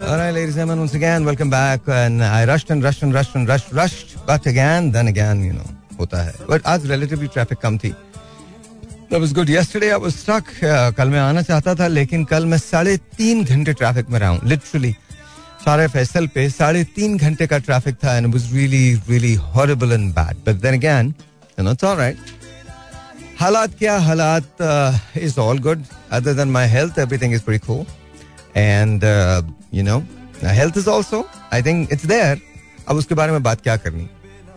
All right, ladies and gentlemen, once again, welcome back. And I rushed and rushed and rushed and rushed, rushed, but again, then again, you know, होता है. But आज relatively traffic कम थी. That was good. Yesterday I was stuck. Uh, कल मैं आना चाहता था, लेकिन कल मैं साढ़े तीन घंटे ट्रैफिक में रहा हूँ. Literally. सारे फैसल पे साढ़े तीन घंटे का ट्रैफिक था and it was really, really horrible and bad. But then again, you know, it's all right. हालात क्या हालात uh, is all good. Other than my health, everything is pretty cool. And uh, you know, health is also, I think it's there. अब उसके बारे में बात क्या करनी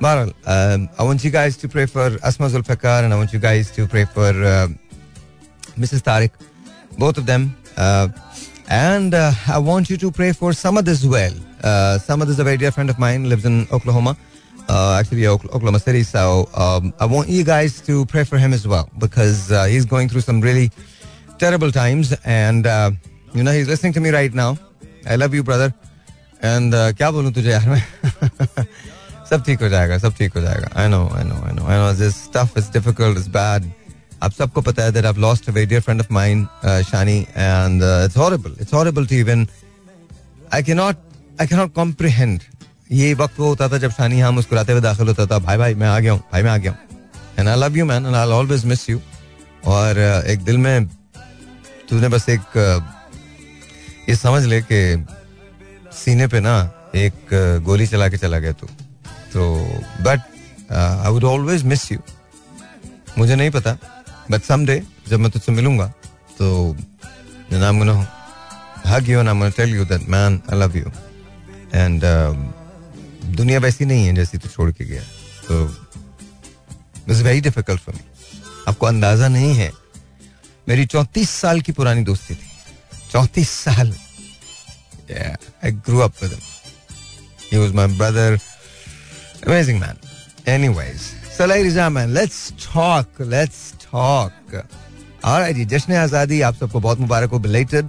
बहरहाल um, I want you guys to pray for Asma Zulfikar and I want you guys to pray for uh, Mrs. Tariq, both of them. Uh, and uh, I want you to pray for Samad as well. Uh, Samad is a very dear friend of mine, lives in Oklahoma, uh, actually Oklahoma City. So um, I want you guys to pray for him as well because uh, he's going through some really terrible times. And, uh, you know, he's listening to me right now. I love you brother and क्या बोलूँ तुझे यार मैं? सब ठीक हो जाएगा सब ठीक हो जाएगा. I know I know I know I know this stuff is difficult is bad आप सबको पता है that I lost a very dear friend of mine Shani and it's horrible it's horrible to even I can not I can not comprehend ये वक्त वो होता था जब शानी यहाँ मुस्कुराते हुए दाखिल होता था भाई भाई मैं आ गया हूँ भाई मैं आ गया हूँ. And I love you man and I always miss you और uh, एक दिल में तूने बस एक uh, ये समझ ले कि सीने पे ना एक गोली चला के चला गया तू। तो but I would always miss you मुझे नहीं पता बट सम जब मैं तुझसे मिलूँगा तो नाम gonna going to tell you that man I love you and uh, दुनिया वैसी नहीं है जैसी तू छोड़ के गया। तो it's very difficult for me आपको अंदाज़ा नहीं है। मेरी चौंतीस साल की पुरानी दोस्ती थी। चौंतीस साल। Grew up with him. He was my brother. Amazing man. Anyways, so ladies and gentlemen, let's talk let's talk. जी, जश्न आज़ादी आप सबको बहुत मुबारक हो, belated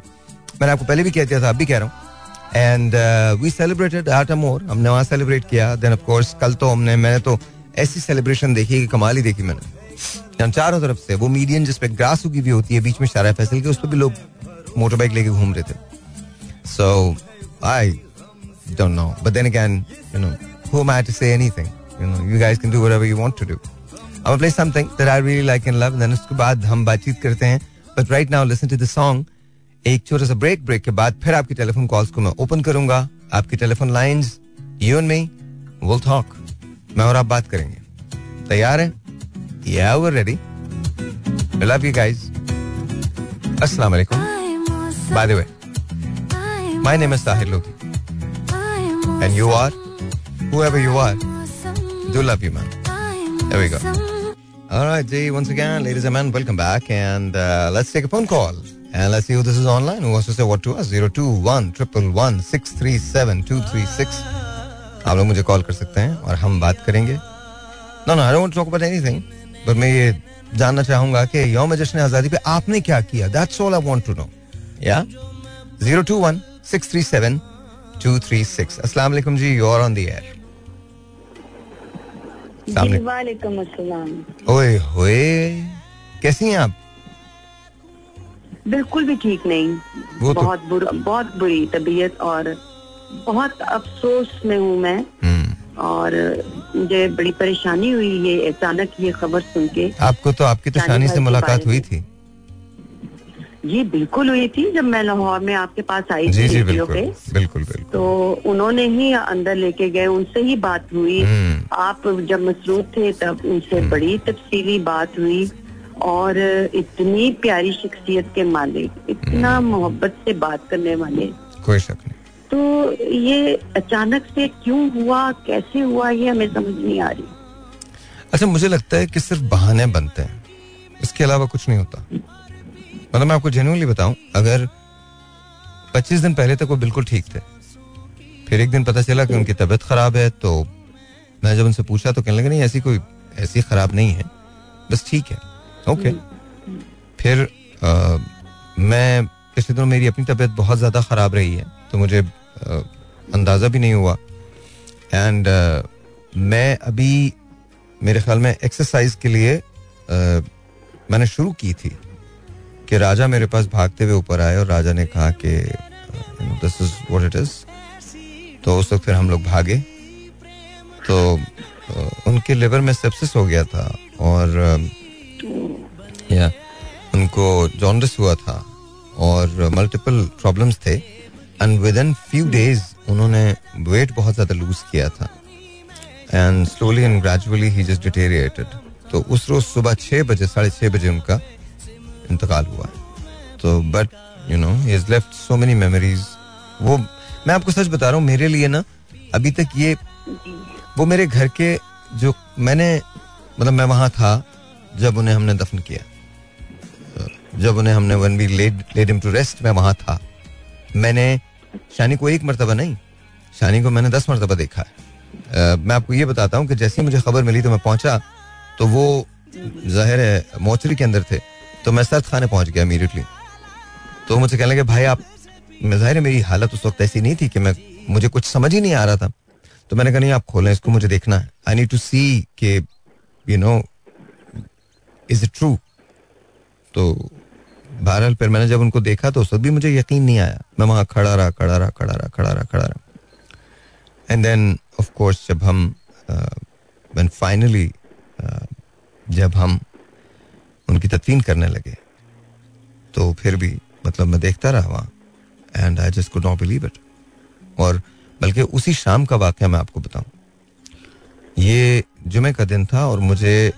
मैंने आपको पहले भी कह दिया था, अब भी कह रहा हूँ। एंड वी सेलिब्रेटेड आटा मोर हमने वहाँ सेलिब्रेट किया। देन ऑफ़ कोर्स कल तो हमने, मैंने तो ऐसी सेलिब्रेशन देखी कि कमाल ही देखी मैंने। चारों तरफ़ से, वो मीडियन जिसपे ग्रास उगी भी होती है, बीच में शारा फैसल के, उस पर भी लोग मोटरबाइक लेके घूम रहे थे so I don't know but then can you know who mat to say anything you know you guys can do whatever you want to do I will play something that I really like and love then उसके बाद हम बातचीत करते हैं but right now listen to the song एक छोटा सा break break के बाद फिर आपके टेलीफोन कॉल्स को मैं ओपन करूँगा आपके telephone lines you and me will talk मैं और आप बात करेंगे तैयार हैं या were ready love you guys अस्सलाम वालेकुम by the way my name is Tahir Lodhi and you are whoever you are do love you man there we go all right G, once again ladies and men welcome back and uh, let's take a phone call and let's see who this is online who wants to say what to us 021 111 637 236 आप लोग मुझे call कर सकते हैं और हम बात करेंगे no no I don't talk about anything पर मैं ये जानना चाहूँगा कि यौम जश्न आज़ादी पे आपने क्या किया that's all I want to know या 021 637 236 अस्सलाम वालेकुम जी you are on the air ओए होए कैसी हैं आप बिल्कुल भी ठीक नहीं। वो बहुत तो- बहुत बुरा बहुत बुरी तबीयत और बहुत अफसोस में हूँ मैं। हम्म, और मुझे बड़ी परेशानी हुई ये अचानक ये खबर सुन के। आपको तो आपकी तो शानी से मुलाकात हुई। थी। ये बिल्कुल हुई थी जब मैं लाहौर में आपके पास आई जी थी जी बिल्कुल पे। बिल्कुल बिल्कुल। तो उन्होंने ही अंदर लेके गए उनसे ही बात हुई। हम्म, आप जब मसरूफ थे तब उनसे बड़ी तफसीली बात हुई और इतनी प्यारी शख्सियत के मालिक इतना मोहब्बत से बात करने वाले। कोई शक नहीं। तो ये अचानक से क्यों हुआ कैसे हुआ ये हमें समझ नहीं आ रही। अच्छा मुझे लगता है कि सिर्फ़ बहाने बनते हैं। इसके अलावा कुछ नहीं होता। मतलब मैं आपको जेन्युइनली बताऊँ अगर 25 दिन पहले तक वो बिल्कुल ठीक थे फिर एक दिन पता चला कि उनकी तबीयत खराब है तो मैं जब उनसे पूछा तो कहने लगे नहीं ऐसी कोई ऐसी खराब नहीं है बस ठीक है। ओके फिर अ, मैं पिछले दिनों मेरी अपनी तबीयत बहुत ज़्यादा ख़राब रही है तो मुझे अ, अंदाज़ा भी नहीं हुआ। एंड मैं अभी मेरे ख्याल में एक्सरसाइज के लिए अ, मैंने शुरू की थी। कि राजा मेरे पास भागते हुए ऊपर आए और राजा ने कहा कि this is what it is तो उस वक्त फिर हम लोग भागे। तो उनके लिवर में सेप्सिस हो गया था और या, उनको जॉन्डिस हुआ था और मल्टीपल प्रॉब्लम्स थे। And with in few days उन्होंने वेट बहुत ज़्यादा लूज किया था। And slowly and gradually he just deteriorated तो उस रोज सुबह छः बजे, साढ़े छः बजे उनका इंतकाल हुआ। तो but you know is left so many memories वो मैं आपको सच बता रहा हूँ मेरे लिए ना अभी तक ये वो मेरे घर के जो मैंने मतलब मैं वहाँ था जब उन्हें हमने दफन किया। जब उन्हें हमने when we laid laid him to rest मैं वहाँ था। मैंने शानी को एक मरतबा नहीं शानी को मैंने दस मरतबा देखा है। uh, मैं आपको ये बताता हूँ कि जैसे ही मुझे खबर मिली तो मैं पहुँचा तो वो ज़ाहिर है मोचरी के अंदर थे। तो मैं सर्द खाने पहुँच गया इमीडिएटली तो मुझे कहने लगे भाई आप ज़ाहिर है मेरी हालत उस वक्त ऐसी नहीं थी कि मैं मुझे कुछ समझ ही नहीं आ रहा था। तो मैंने कहा नहीं आप खोलें इसको मुझे देखना है। आई नीड टू सी के you know is it true तो बहरहाल फिर मैंने जब उनको देखा तो उस वक्त भी मुझे यकीन नहीं आया। मैं वहाँ खड़ा रहा खड़ा रहा खड़ा रहा खड़ा रहा खड़ा रहा। एंड देन ऑफ़ कोर्स जब हम व्हेन uh, फाइनली uh, जब हम उनकी तदफीन करने लगे। तो फिर भी मतलब मैं देखता रहा वहाँ and I just could not believe it और बल्कि उसी शाम का वाक्य मैं आपको बताऊँ। ये जुमे का दिन था और मुझे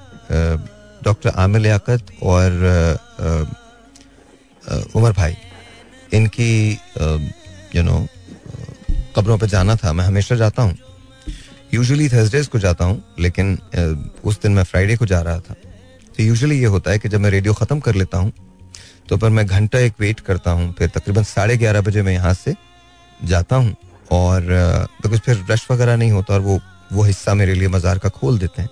डॉक्टर आमिर लियाकत और उमर भाई, इनकी यू नो कब्रों पर जाना था। मैं हमेशा जाता हूँ। यूजुअली थर्सडेज को जाता हूँ, लेकिन उस दिन मैं फ्राइडे को जा रहा था। तो यूजुअली ये होता है कि जब मैं रेडियो ख़त्म कर लेता हूँ तो पर मैं घंटा एक वेट करता हूँ, फिर तकरीबन साढ़े ग्यारह बजे मैं यहाँ से जाता हूँ और बिकॉज़ फिर रश वगैरह नहीं होता और वो वो हिस्सा मेरे लिए मज़ार का खोल देते हैं।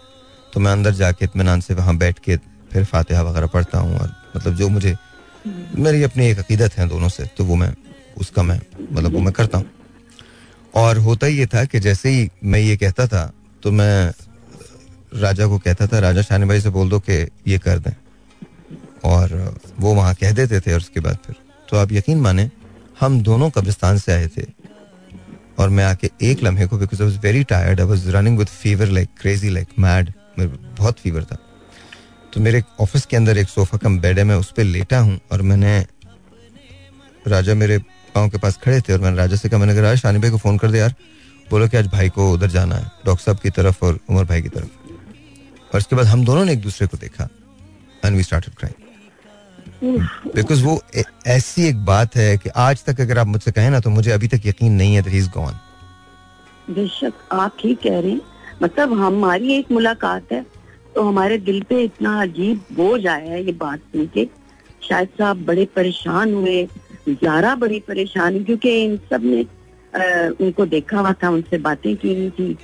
तो मैं अंदर जाके इतमान से वहाँ बैठ के फिर फातिहा वगैरह पढ़ता हूँ और मतलब जो मुझे, मेरी अपनी एक अकीदत है दोनों से तो वो मैं, उसका मैं मतलब वो मैं करता हूँ। और होता ये था कि जैसे ही मैं ये कहता था तो मैं राजा को कहता था, राजा शानी भाई से बोल दो कि ये कर दें। और वो वहाँ कह देते थे और उसके बाद फिर। तो आप यकीन माने, हम दोनों कब्रिस्तान से आए थे और मैं आके एक लम्हे को because I was very tired I was running with fever like crazy like mad मेरे बहुत फीवर था। तो मेरे ऑफ़िस के अंदर एक सोफा कम बेड है, मैं उस पर लेटा हूँ और मैंने राजा मेरे पाँव के पास खड़े थे और मैंने राजा से कहा, मैंने कहा, राजा शानी भाई को फ़ोन कर दे यार। बोलो कि आज भाई को उधर जाना है, डॉक्टर साहब की तरफ़ और उमर भाई की तरफ़। और उसके बाद हम दोनों ने एक दूसरे को देखा and we started crying because वो ऐसी एक बात है कि आज तक अगर आप मुझसे कहें ना तो मुझे अभी तक यकीन नहीं है दैट गॉन बेशक आप ठीक कह रहे हैं। मतलब हमारी एक मुलाकात है तो हमारे दिल पे इतना अजीब बोझ आया है ये बात सुन के। शायद साहब बड़े परेशान हुए यारा बड़ी परेशान क्योंकि इन सबने आ, उनको देखा हुआ था उनसे बातें की थी।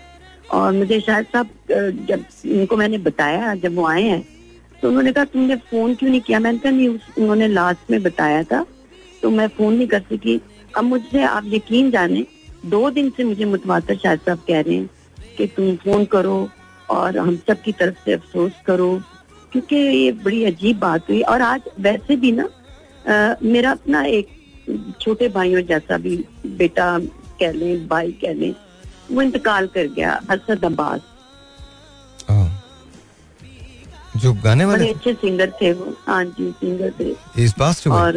और मुझे शायद साहब जब उनको मैंने बताया जब वो आए हैं तो उन्होंने कहा तुमने फ़ोन क्यों नहीं किया? मैंने कहा नहीं उन्होंने लास्ट में बताया था तो मैं फ़ोन नहीं कर सकी। अब मुझसे आप यकीन जाने दो दिन से मुझे मुतवातर शायद साहब कह रहे हैं कि तुम फ़ोन करो और हम सब की तरफ़ से अफसोस करो क्योंकि ये बड़ी अजीब बात हुई। और आज वैसे भी ना आ, मेरा अपना एक छोटे भाइयों जैसा भी बेटा कह लें भाई कह लें वो इंतकाल कर गया असद अब्बास। जो गाने वाले अच्छे सिंगर थे वो। हाँ जी सिंगर थे। इस बात और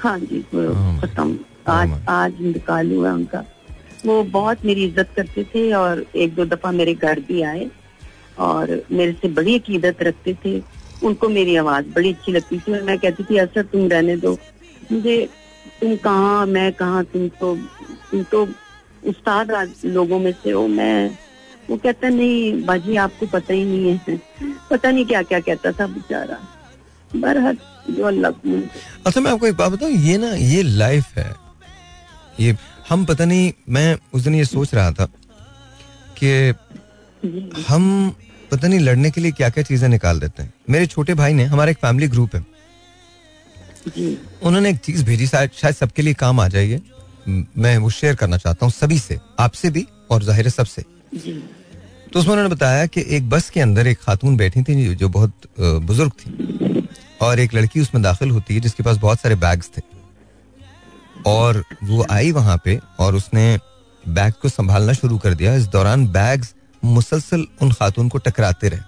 हाँ जी खत्म। आज आज इंतकाल हुआ उनका। वो बहुत मेरी इज़्ज़त करते थे और एक दो दफ़ा मेरे घर भी आए और मेरे से बड़ी अकीदत रखते थे। उनको मेरी आवाज़ बड़ी अच्छी लगती थी और मैं कहती थी असर तुम रहने दो। मुझे तुम कहाँ मैं कहाँ तुम तो तुम तो उस्ताद लोगों में से हो मैं। वो कहता नहीं बाजी आपको पता ही नहीं है। पता नहीं क्या क्या कहता था बेचारा। बरहद जो अल्लाह अच्छा मैं आपको एक बात बताऊँ ये ना ये लाइफ है। ये हम पता नहीं मैं उस दिन ये सोच रहा था कि हम पता नहीं लड़ने के लिए क्या क्या चीज़ें निकाल देते हैं। मेरे छोटे भाई ने हमारा एक फैमिली ग्रुप है। उन्होंने एक चीज़ भेजी शायद शायद सबके लिए काम आ जाइए मैं वो शेयर करना चाहता हूँ सभी से आपसे भी और ज़ाहिर सबसे। तो उसमें उन्होंने बताया कि एक बस के अंदर एक खातून बैठी थी जो बहुत बुज़ुर्ग थी और एक लड़की उसमें दाखिल होती है जिसके पास बहुत सारे बैग्स थे। और वो आई वहाँ पे और उसने बैग को संभालना शुरू कर दिया। इस दौरान बैग्स मुसलसल उन खातून को टकराते रहे।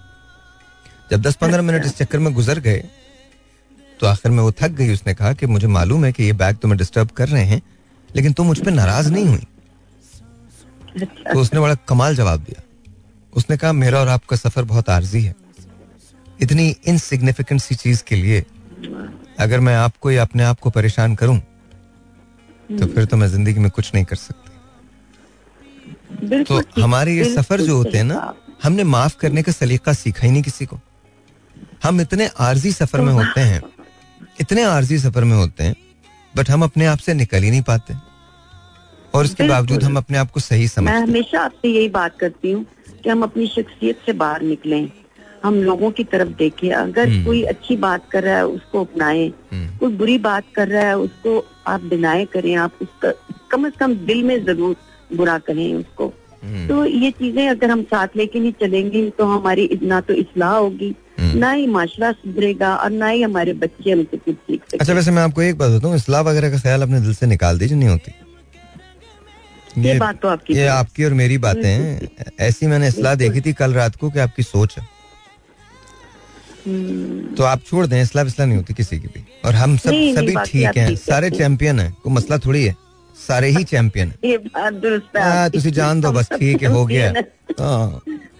जब 10-15 मिनट इस चक्कर में गुजर गए तो आखिर में वो थक गई। उसने कहा कि मुझे मालूम है कि ये बैग तुम्हें डिस्टर्ब कर रहे हैं लेकिन तुम मुझ पर नाराज़ नहीं हुई। तो उसने बड़ा कमाल जवाब दिया। उसने कहा मेरा और आपका सफ़र बहुत आर्जी है। इतनी इनसिग्निफिकेंट सी चीज़ के लिए अगर मैं आपको या अपने आप को परेशान करूँ तो फिर तो मैं ज़िंदगी में कुछ नहीं कर सकती। तो हमारे ये सफ़र जो होते हैं ना हमने माफ़ करने का सलीका सीखा ही नहीं किसी को। हम इतने आर्जी सफ़र में होते हैं इतने आर्जी सफ़र में होते हैं बट हम अपने आप से निकल ही नहीं पाते। और इसके बावजूद हम अपने आप को सही समझते मैं हमेशा आपसे यही बात करती हूँ कि हम अपनी शख्सियत से बाहर निकलें। हम लोगों की तरफ़ देखें। अगर हम्म। कोई अच्छी बात कर रहा है उसको अपनाएँ। हम्म, कोई बुरी बात कर रहा है उसको आप डिनाई करें। आप उसका कम से कम दिल में ज़रूर बुरा करें उसको। तो ये चीज़ें अगर हम साथ लेके नहीं चलेंगे तो हमारी ना तो इस्लाह होगी हम्म। ना ही माशरा सुधरेगा और ना ही हमारे बच्चे हमसे कुछ सीख सकते अच्छा वैसे मैं आपको एक बात बताऊँ इस्लाह वगैरह का ख्याल अपने दिल से निकाल दीजिए नहीं होती। ये ये बात तो आपकी ये आपकी और मेरी बातें हैं। ऐसी मैंने इसलाह देखी थी कल रात को कि आपकी सोच है। हम्म, तो आप छोड़ दें इस्लाह विस्लाह नहीं होती किसी की भी। और हम सब सभी ठीक आप हैं सारे। चैंपियन हैं कोई मसला थोड़ी है। सारे ही चैंपियन हैं ये बात दुरुस्त है हाँ आपकी। तुसी जान दो हम बस सब ठीक है हो गया champion हैं। हाँ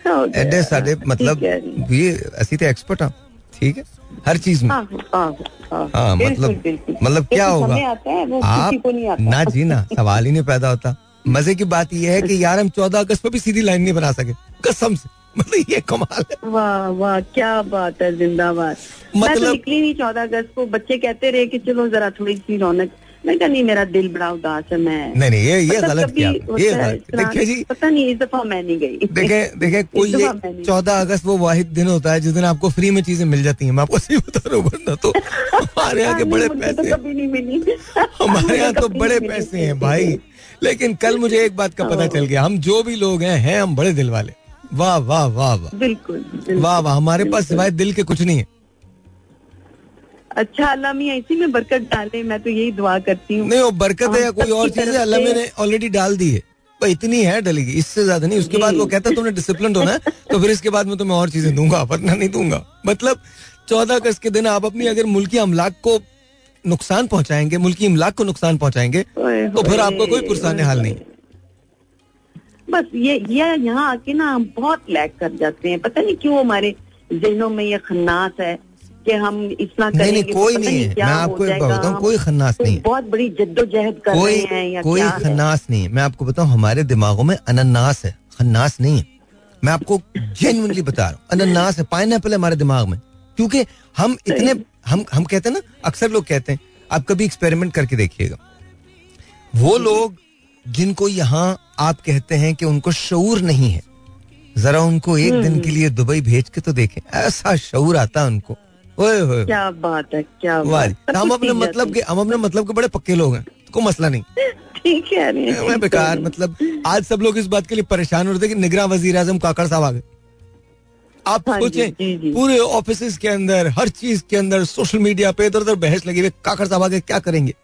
हो गया। एडे साडे मतलब ठीक है जी। ये ਅਸੀਂ ਤੇ एक्सपर्ट हाँ ठीक है हर चीज में हाँ, हाँ, हाँ, हाँ बिल्कुल, मतलब बिल्कुल। मतलब क्या लेकिन होगा हमें आता है वो आप किसी को नहीं आता ना जी ना सवाल ही नहीं पैदा होता मजे की बात यह है कि यार हम चौदह अगस्त पर भी सीधी लाइन नहीं बना सके कसम से मतलब ये कमाल है वाह वाह क्या बात है जिंदाबाद मैं तो मतलब- निकली नहीं चौदह अगस्त को बच्चे कहते रहे कि चलो जरा थोड़ी सी रौनक मैं कहा नहीं मेरा दिल बड़ा उदास है मैं नहीं नहीं ये ये मतलब गलत किया। ये गलत देखिए जी। पता नहीं इस दफ़ा मैं नहीं गई। देखे देखे कोई ये चौदह अगस्त वो वाहिद दिन होता है जिस दिन आपको फ्री में चीज़ें मिल जाती हैं। मैं आपको सही बता रहा हूँ तो हमारे यहाँ के हाँ, बड़े तो पैसे हमारे यहाँ तो बड़े पैसे हैं भाई। लेकिन कल मुझे एक बात का पता हाँ। चल गया हम जो भी लोग हैं हैं हम बड़े दिल वाले। वाह वाह वाह वाह। बिल्कुल, वाह वाह हमारे पास सिवाय दिल के कुछ नहीं है। अच्छा अल्लाह मियाँ इसी में बरकत डाले मैं तो यही दुआ करती हूँ। नहीं वो बरकत है या कोई और चीज़ है अल्लाह से- मैंने ऑलरेडी डाल दी है। इतनी है डलेगी इससे ज़्यादा नहीं उसके बाद वो कहता है तुमने डिसिप्लिन होना है तो फिर इसके बाद मैं तुम्हें और चीज़ें दूँगा वरना नहीं दूँगा। मतलब चौदह अगस्त के दिन आप अपनी अगर मुल्की अमलाक को नुकसान पहुंचाएँगे मुल्की इमलाक को नुकसान पहुंचाएँगे तो फिर आपका कोई पुरसान हाल नहीं। बस ये ये यहाँ आके ना हम बहुत लैक कर जाते हैं। पता नहीं क्यों हमारे जहनों में ये खन्नास है कि हम इतना नहीं करेंगे नहीं तो कोई नहीं है। मैं आपको एक बात बताऊँ कोई खन्नास नहीं है। बहुत बड़ी जद्दोजहद कर कोई रहे हैं या कोई खन्नास नहीं है। मैं आपको बताऊँ हमारे दिमागों में अनन्नास है। खन्नास नहीं है। मैं आपको जेन्युइनली बता रहा हूँ अनन्नास है। पाइन है हमारे दिमाग में। क्योंकि हम इतने हम हम कहते हैं ना अक्सर लोग कहते हैं आप कभी एक्सपेरिमेंट करके देखिएगा। वो लोग जिनको यहाँ आप कहते हैं कि उनको शऊर नहीं है जरा उनको एक दिन के लिए दुबई भेज के तो देखें। ऐसा शऊर आता है उनको। ओए होए क्या बात है क्या बात तो हम अपने मतलब के हम अपने मतलब के बड़े पक्के लोग हैं कोई मसला नहीं। ठीक है मैं बेकार मतलब आज सब लोग इस बात के लिए परेशान हो रहे थे कि निगरान वज़ीर आज़म काकड़ साहब आ गए। आप हाँ सोचें। पूरे ऑफ़िस के अंदर हर चीज़ के अंदर सोशल मीडिया पे इधर उधर बहस लगी हुई काकड़ साहब आगे क्या करेंगे?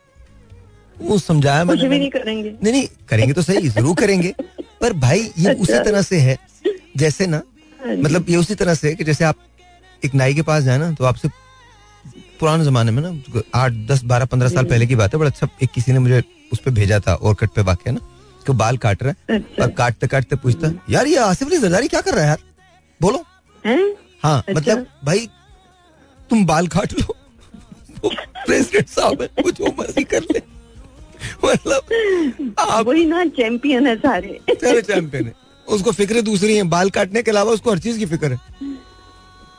वो समझाया मैंने भी नहीं करेंगे। नहीं नहीं करेंगे तो सही ज़रूर करेंगे पर भाई ये उसी अच्छा। तरह से है जैसे ना हाँ मतलब ये उसी तरह से है कि जैसे आप एक नाई के पास जाए ना तो आपसे पुराने जमाने में ना आठ दस बारह पंद्रह साल पहले की बात है बड़ा अच्छा एक किसी ने मुझे उस पर भेजा था और कट पे वाक्य ना कि बाल काट रहा है अच्छा। और काटते काटते पूछता यार ये आसिफ अली जरदारी क्या कर रहा है यार? बोलो। हैं? अच्छा। मतलब भाई तुम बाल काट लो प्रेसिडेंट साहब है वो जो मर्ज़ी कर ले। मतलब आप वही ना चैंपियन है सारे। सारे चैंपियन है। उसको फ़िक्र दूसरी है बाल काटने के अलावा उसको हर चीज़ की फ़िक्र है।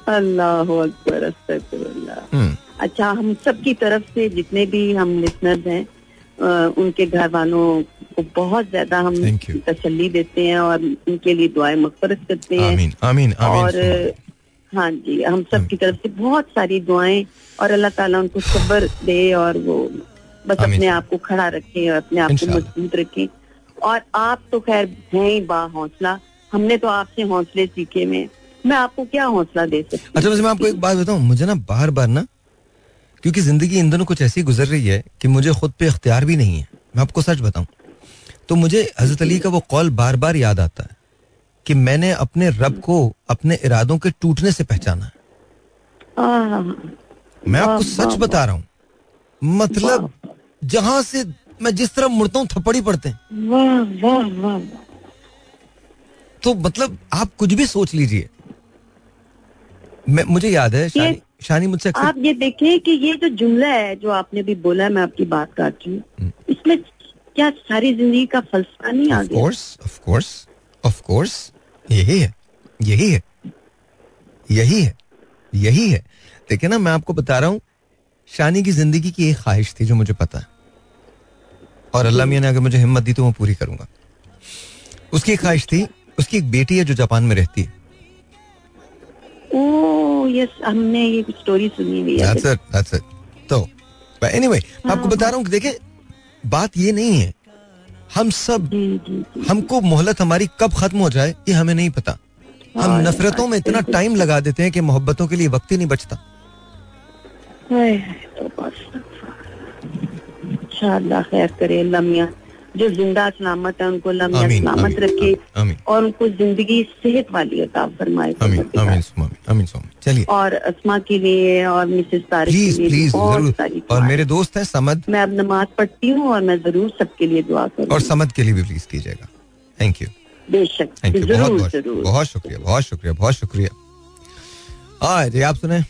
अल्लाह अकबर हम्म, अच्छा हम सब की तरफ़ से जितने भी हम लिसनर्स हैं उनके घर वालों को बहुत ज़्यादा हम. तसल्ली देते हैं और उनके लिए दुआएँ मगफरत करते हैं। आमीन आमीन और हाँ जी हम सब की तरफ़ से बहुत सारी दुआएँ और अल्लाह ताला उनको सब्र दे और वो बस अपने आप को खड़ा रखें और अपने आप को मज़बूत रखें। और आप तो खैर हैं ही बा हौसला। हमने तो आपसे हौसले सीखे में मैं आपको क्या हौसला दे सकती अच्छा वैसे मैं आपको एक बात बताऊँ मुझे ना बार बार ना क्योंकि ज़िंदगी इन दोनों कुछ ऐसी गुजर रही है कि मुझे खुद पे इख्तियार भी नहीं है। मैं आपको सच बताऊँ तो मुझे हज़रत अली का वो कौल बार बार याद आता है कि मैंने अपने रब को अपने इरादों के टूटने से पहचाना है। मैं आपको सच बता रहा हूँ मतलब जहाँ से मैं जिस तरह मुड़ता हूँ थप्पड़ी पड़ते हैं। तो मतलब आप कुछ भी सोच लीजिए मैं मुझे याद है शानी, शानी मुझसे आप ये देखें कि ये जो जुमला है जो आपने भी बोला है मैं आपकी बात काट रही हूँ हम्म। इसमें क्या सारी ज़िंदगी का फलसफा नहीं आ गया? ऑफ़ कोर्स ऑफ़ कोर्स यही है यही है यही है यही है। देखिए ना मैं आपको बता रहा हूँ शानी की ज़िंदगी की एक ख्वाहिश थी जो मुझे पता है। और अल्लाह मियाँ ने अगर मुझे हिम्मत दी तो मैं पूरी करूँगा। उसकी एक ख्वाहिश थी उसकी एक बेटी है जो जापान में रहती है। यस हमने ये स्टोरी सुनी हुई है that's it, that's it. तो एनीवे anyway, हाँ, आपको बता रहा हूँ देखिए बात ये नहीं है। हम सब जी, जी, जी. हमको मोहलत हमारी कब खत्म हो जाए ये हमें नहीं पता। हम नफरतों में इतना टाइम लगा देते हैं कि मोहब्बतों के लिए वक्त ही नहीं बचता। तो खैर करे लम्या जो ज़िंदा सलामत है उनको लम्या सलामत रखे और उनको ज़िंदगी सेहत वाली अता फरमाए चलिए। और असमा के लिए और मिसेस तारिक प्लीज़ प्लीज़ ज़रूर। और मेरे दोस्त हैं समद। मैं अब नमाज़ पढ़ती हूँ और मैं ज़रूर सबके लिए दुआ करूँ। और समद के लिए भी प्लीज़ कीजिएगा। थैंक यू बेशक थैंक यू बहुत बहुत बहुत शुक्रिया बहुत शुक्रिया बहुत शुक्रिया। हाँ जी आप सुने।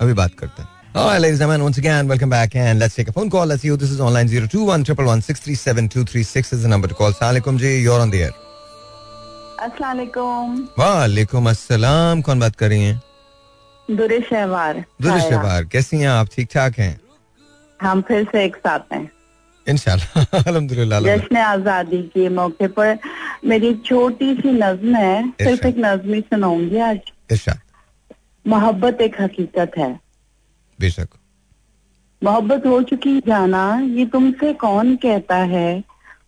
अभी बात करते हैं। All right, ladies and gentlemen, once again, welcome back and let's take a phone call. Let's see who this is online. 021 111 is the number to call. Assalamualaikum ji, you're on the air. Assalamualaikum. वालेकुम अस्सलाम कौन बात कर रही हैं दुरे शहवार दुरे शहवार कैसी हैं आप ठीक ठाक हैं हम फिर से एक साथ हैं इंशाल्लाह अल्हम्दुलिल्लाह जश्न आज़ादी के मौके पर मेरी छोटी सी नज्म है सिर्फ़ एक नज्म ही सुनाऊँगी आज मोहब्बत एक हकीकत है बेशक। मोहब्बत हो चुकी जाना ये तुमसे कौन कहता है?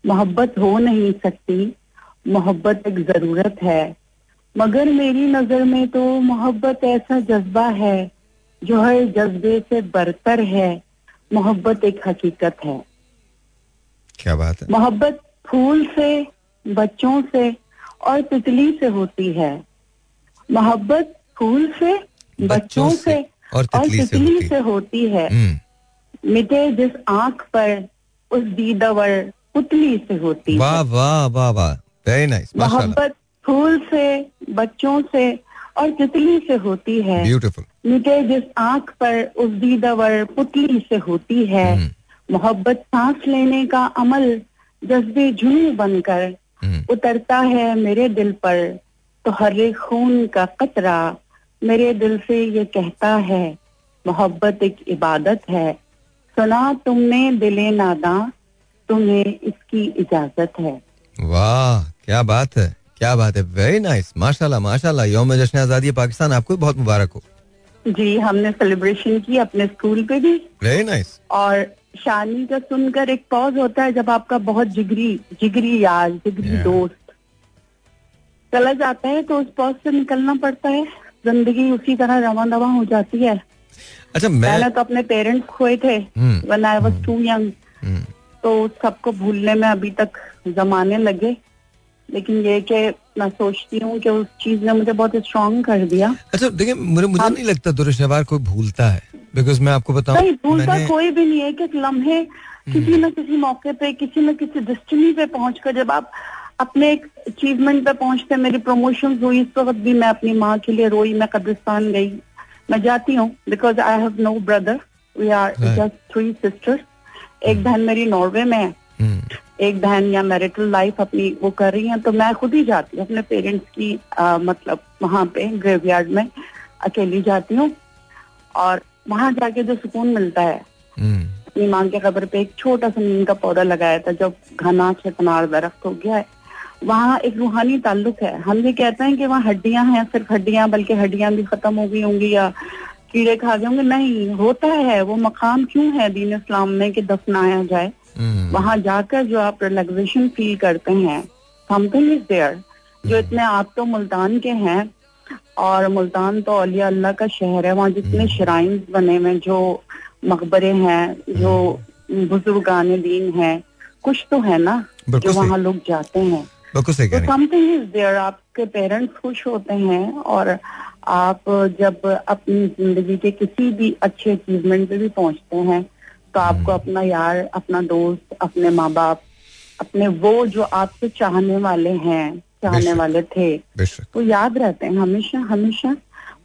मोहब्बत हो नहीं सकती। मोहब्बत एक ज़रूरत है। मगर मेरी नज़र में तो मोहब्बत ऐसा जज्बा है जो हर जज्बे से बरतर है। मोहब्बत एक हकीकत है। क्या बात है? मोहब्बत फूल से बच्चों से और तितली से होती है। मोहब्बत फूल से बच्चों से और तितली, और तितली से, से होती है। हम्म। मिटे जिस आँख पर उस दीदावर पुतली से होती वाह वाह वाह वाह। वेरी नाइस मोहब्बत फूल से बच्चों से और तितली से होती है। ब्यूटीफुल मिटे जिस आँख पर उस दीदावर पुतली से होती है। हम्म। मोहब्बत सांस लेने का अमल जज्बे जुनू बनकर हम्म। उतरता है मेरे दिल पर। तो हरे खून का कतरा मेरे दिल से ये कहता है मोहब्बत एक इबादत है। सुना तुमने दिले नादा तुम्हें इसकी इजाज़त है। वाह क्या बात है क्या बात है वेरी नाइस माशाल्लाह माशाल्लाह यौम जश्न आज़ादी पाकिस्तान आपको बहुत मुबारक हो। जी हमने सेलिब्रेशन की अपने स्कूल पे भी। वेरी नाइस और शानी का सुनकर एक पॉज होता है जब आपका बहुत जिगरी जिगरी यार जिगरी yeah. दोस्त। चला जाता है तो उस पॉज से निकलना पड़ता है। ज़िंदगी उसी तरह रवा दवा हो जाती है। अच्छा मैं पहले तो अपने पेरेंट्स खोए थे when I was too young तो सबको भूलने में अभी तक जमाने लगे। लेकिन ये कि मैं सोचती हूँ कि उस चीज़ ने मुझे बहुत स्ट्रॉन्ग कर दिया। अच्छा देखिए मुझे मुझे नहीं लगता दुरुशवार कोई भूलता है। बिकॉज़ मैं आपको बताऊँ नहीं भूलता मैंने... कोई भी नहीं है कि लम्हे किसी हम्म। न किसी मौके पे किसी न किसी डिस्टिनी पे पहुंचकर जब आप अपने एक अचीवमेंट पे पहुँचते मेरी प्रमोशन हुई इस वक्त भी मैं अपनी माँ के लिए रोई मैं कब्रिस्तान गई मैं जाती हूँ because I have no brother we are just three sisters एक. बहन मेरी नॉर्वे में है hmm. एक बहन या मैरिटल लाइफ अपनी वो कर रही है तो मैं खुद ही जाती हूँ अपने पेरेंट्स की आ, मतलब वहाँ पे ग्रेवयार्ड में अकेली जाती हूँ और वहाँ जाके जो सुकून मिलता है hmm. अपनी माँ के खबर पे एक छोटा सा नीम का पौधा लगाया था जब घना छतनार दरख्त हो गया है वहाँ एक रूहानी ताल्लुक है। हम ये कहते हैं कि वहाँ हड्डियाँ हैं सिर्फ़ हड्डियाँ बल्कि हड्डियाँ भी खत्म हो गई होंगी या कीड़े खा गए होंगे। नहीं होता है। वो मकाम क्यों है दीन इस्लाम में कि दफनाया जाए? हम्म। वहाँ जाकर जो आप रिलैक्सेशन फील करते हैं समथिंग इज़ देयर जो इतने आप तो मुल्तान के हैं और मुल्तान तो अलिया अल्लाह का शहर है। वहाँ जितने श्राइन हम्म। बने हुए जो मकबरे हैं जो बुजुर्गान दीन है कुछ तो है ना जो वहाँ लोग जाते हैं। बिल्कुल सही तो समथिंग इज़ देयर आपके पेरेंट्स खुश होते हैं और आप जब अपनी ज़िंदगी के किसी भी अच्छे अचीवमेंट पे भी पहुँचते हैं तो आपको हम्म। अपना यार अपना दोस्त अपने माँ बाप अपने वो जो आपसे चाहने वाले हैं चाहने वाले थे वो याद रहते हैं हमेशा हमेशा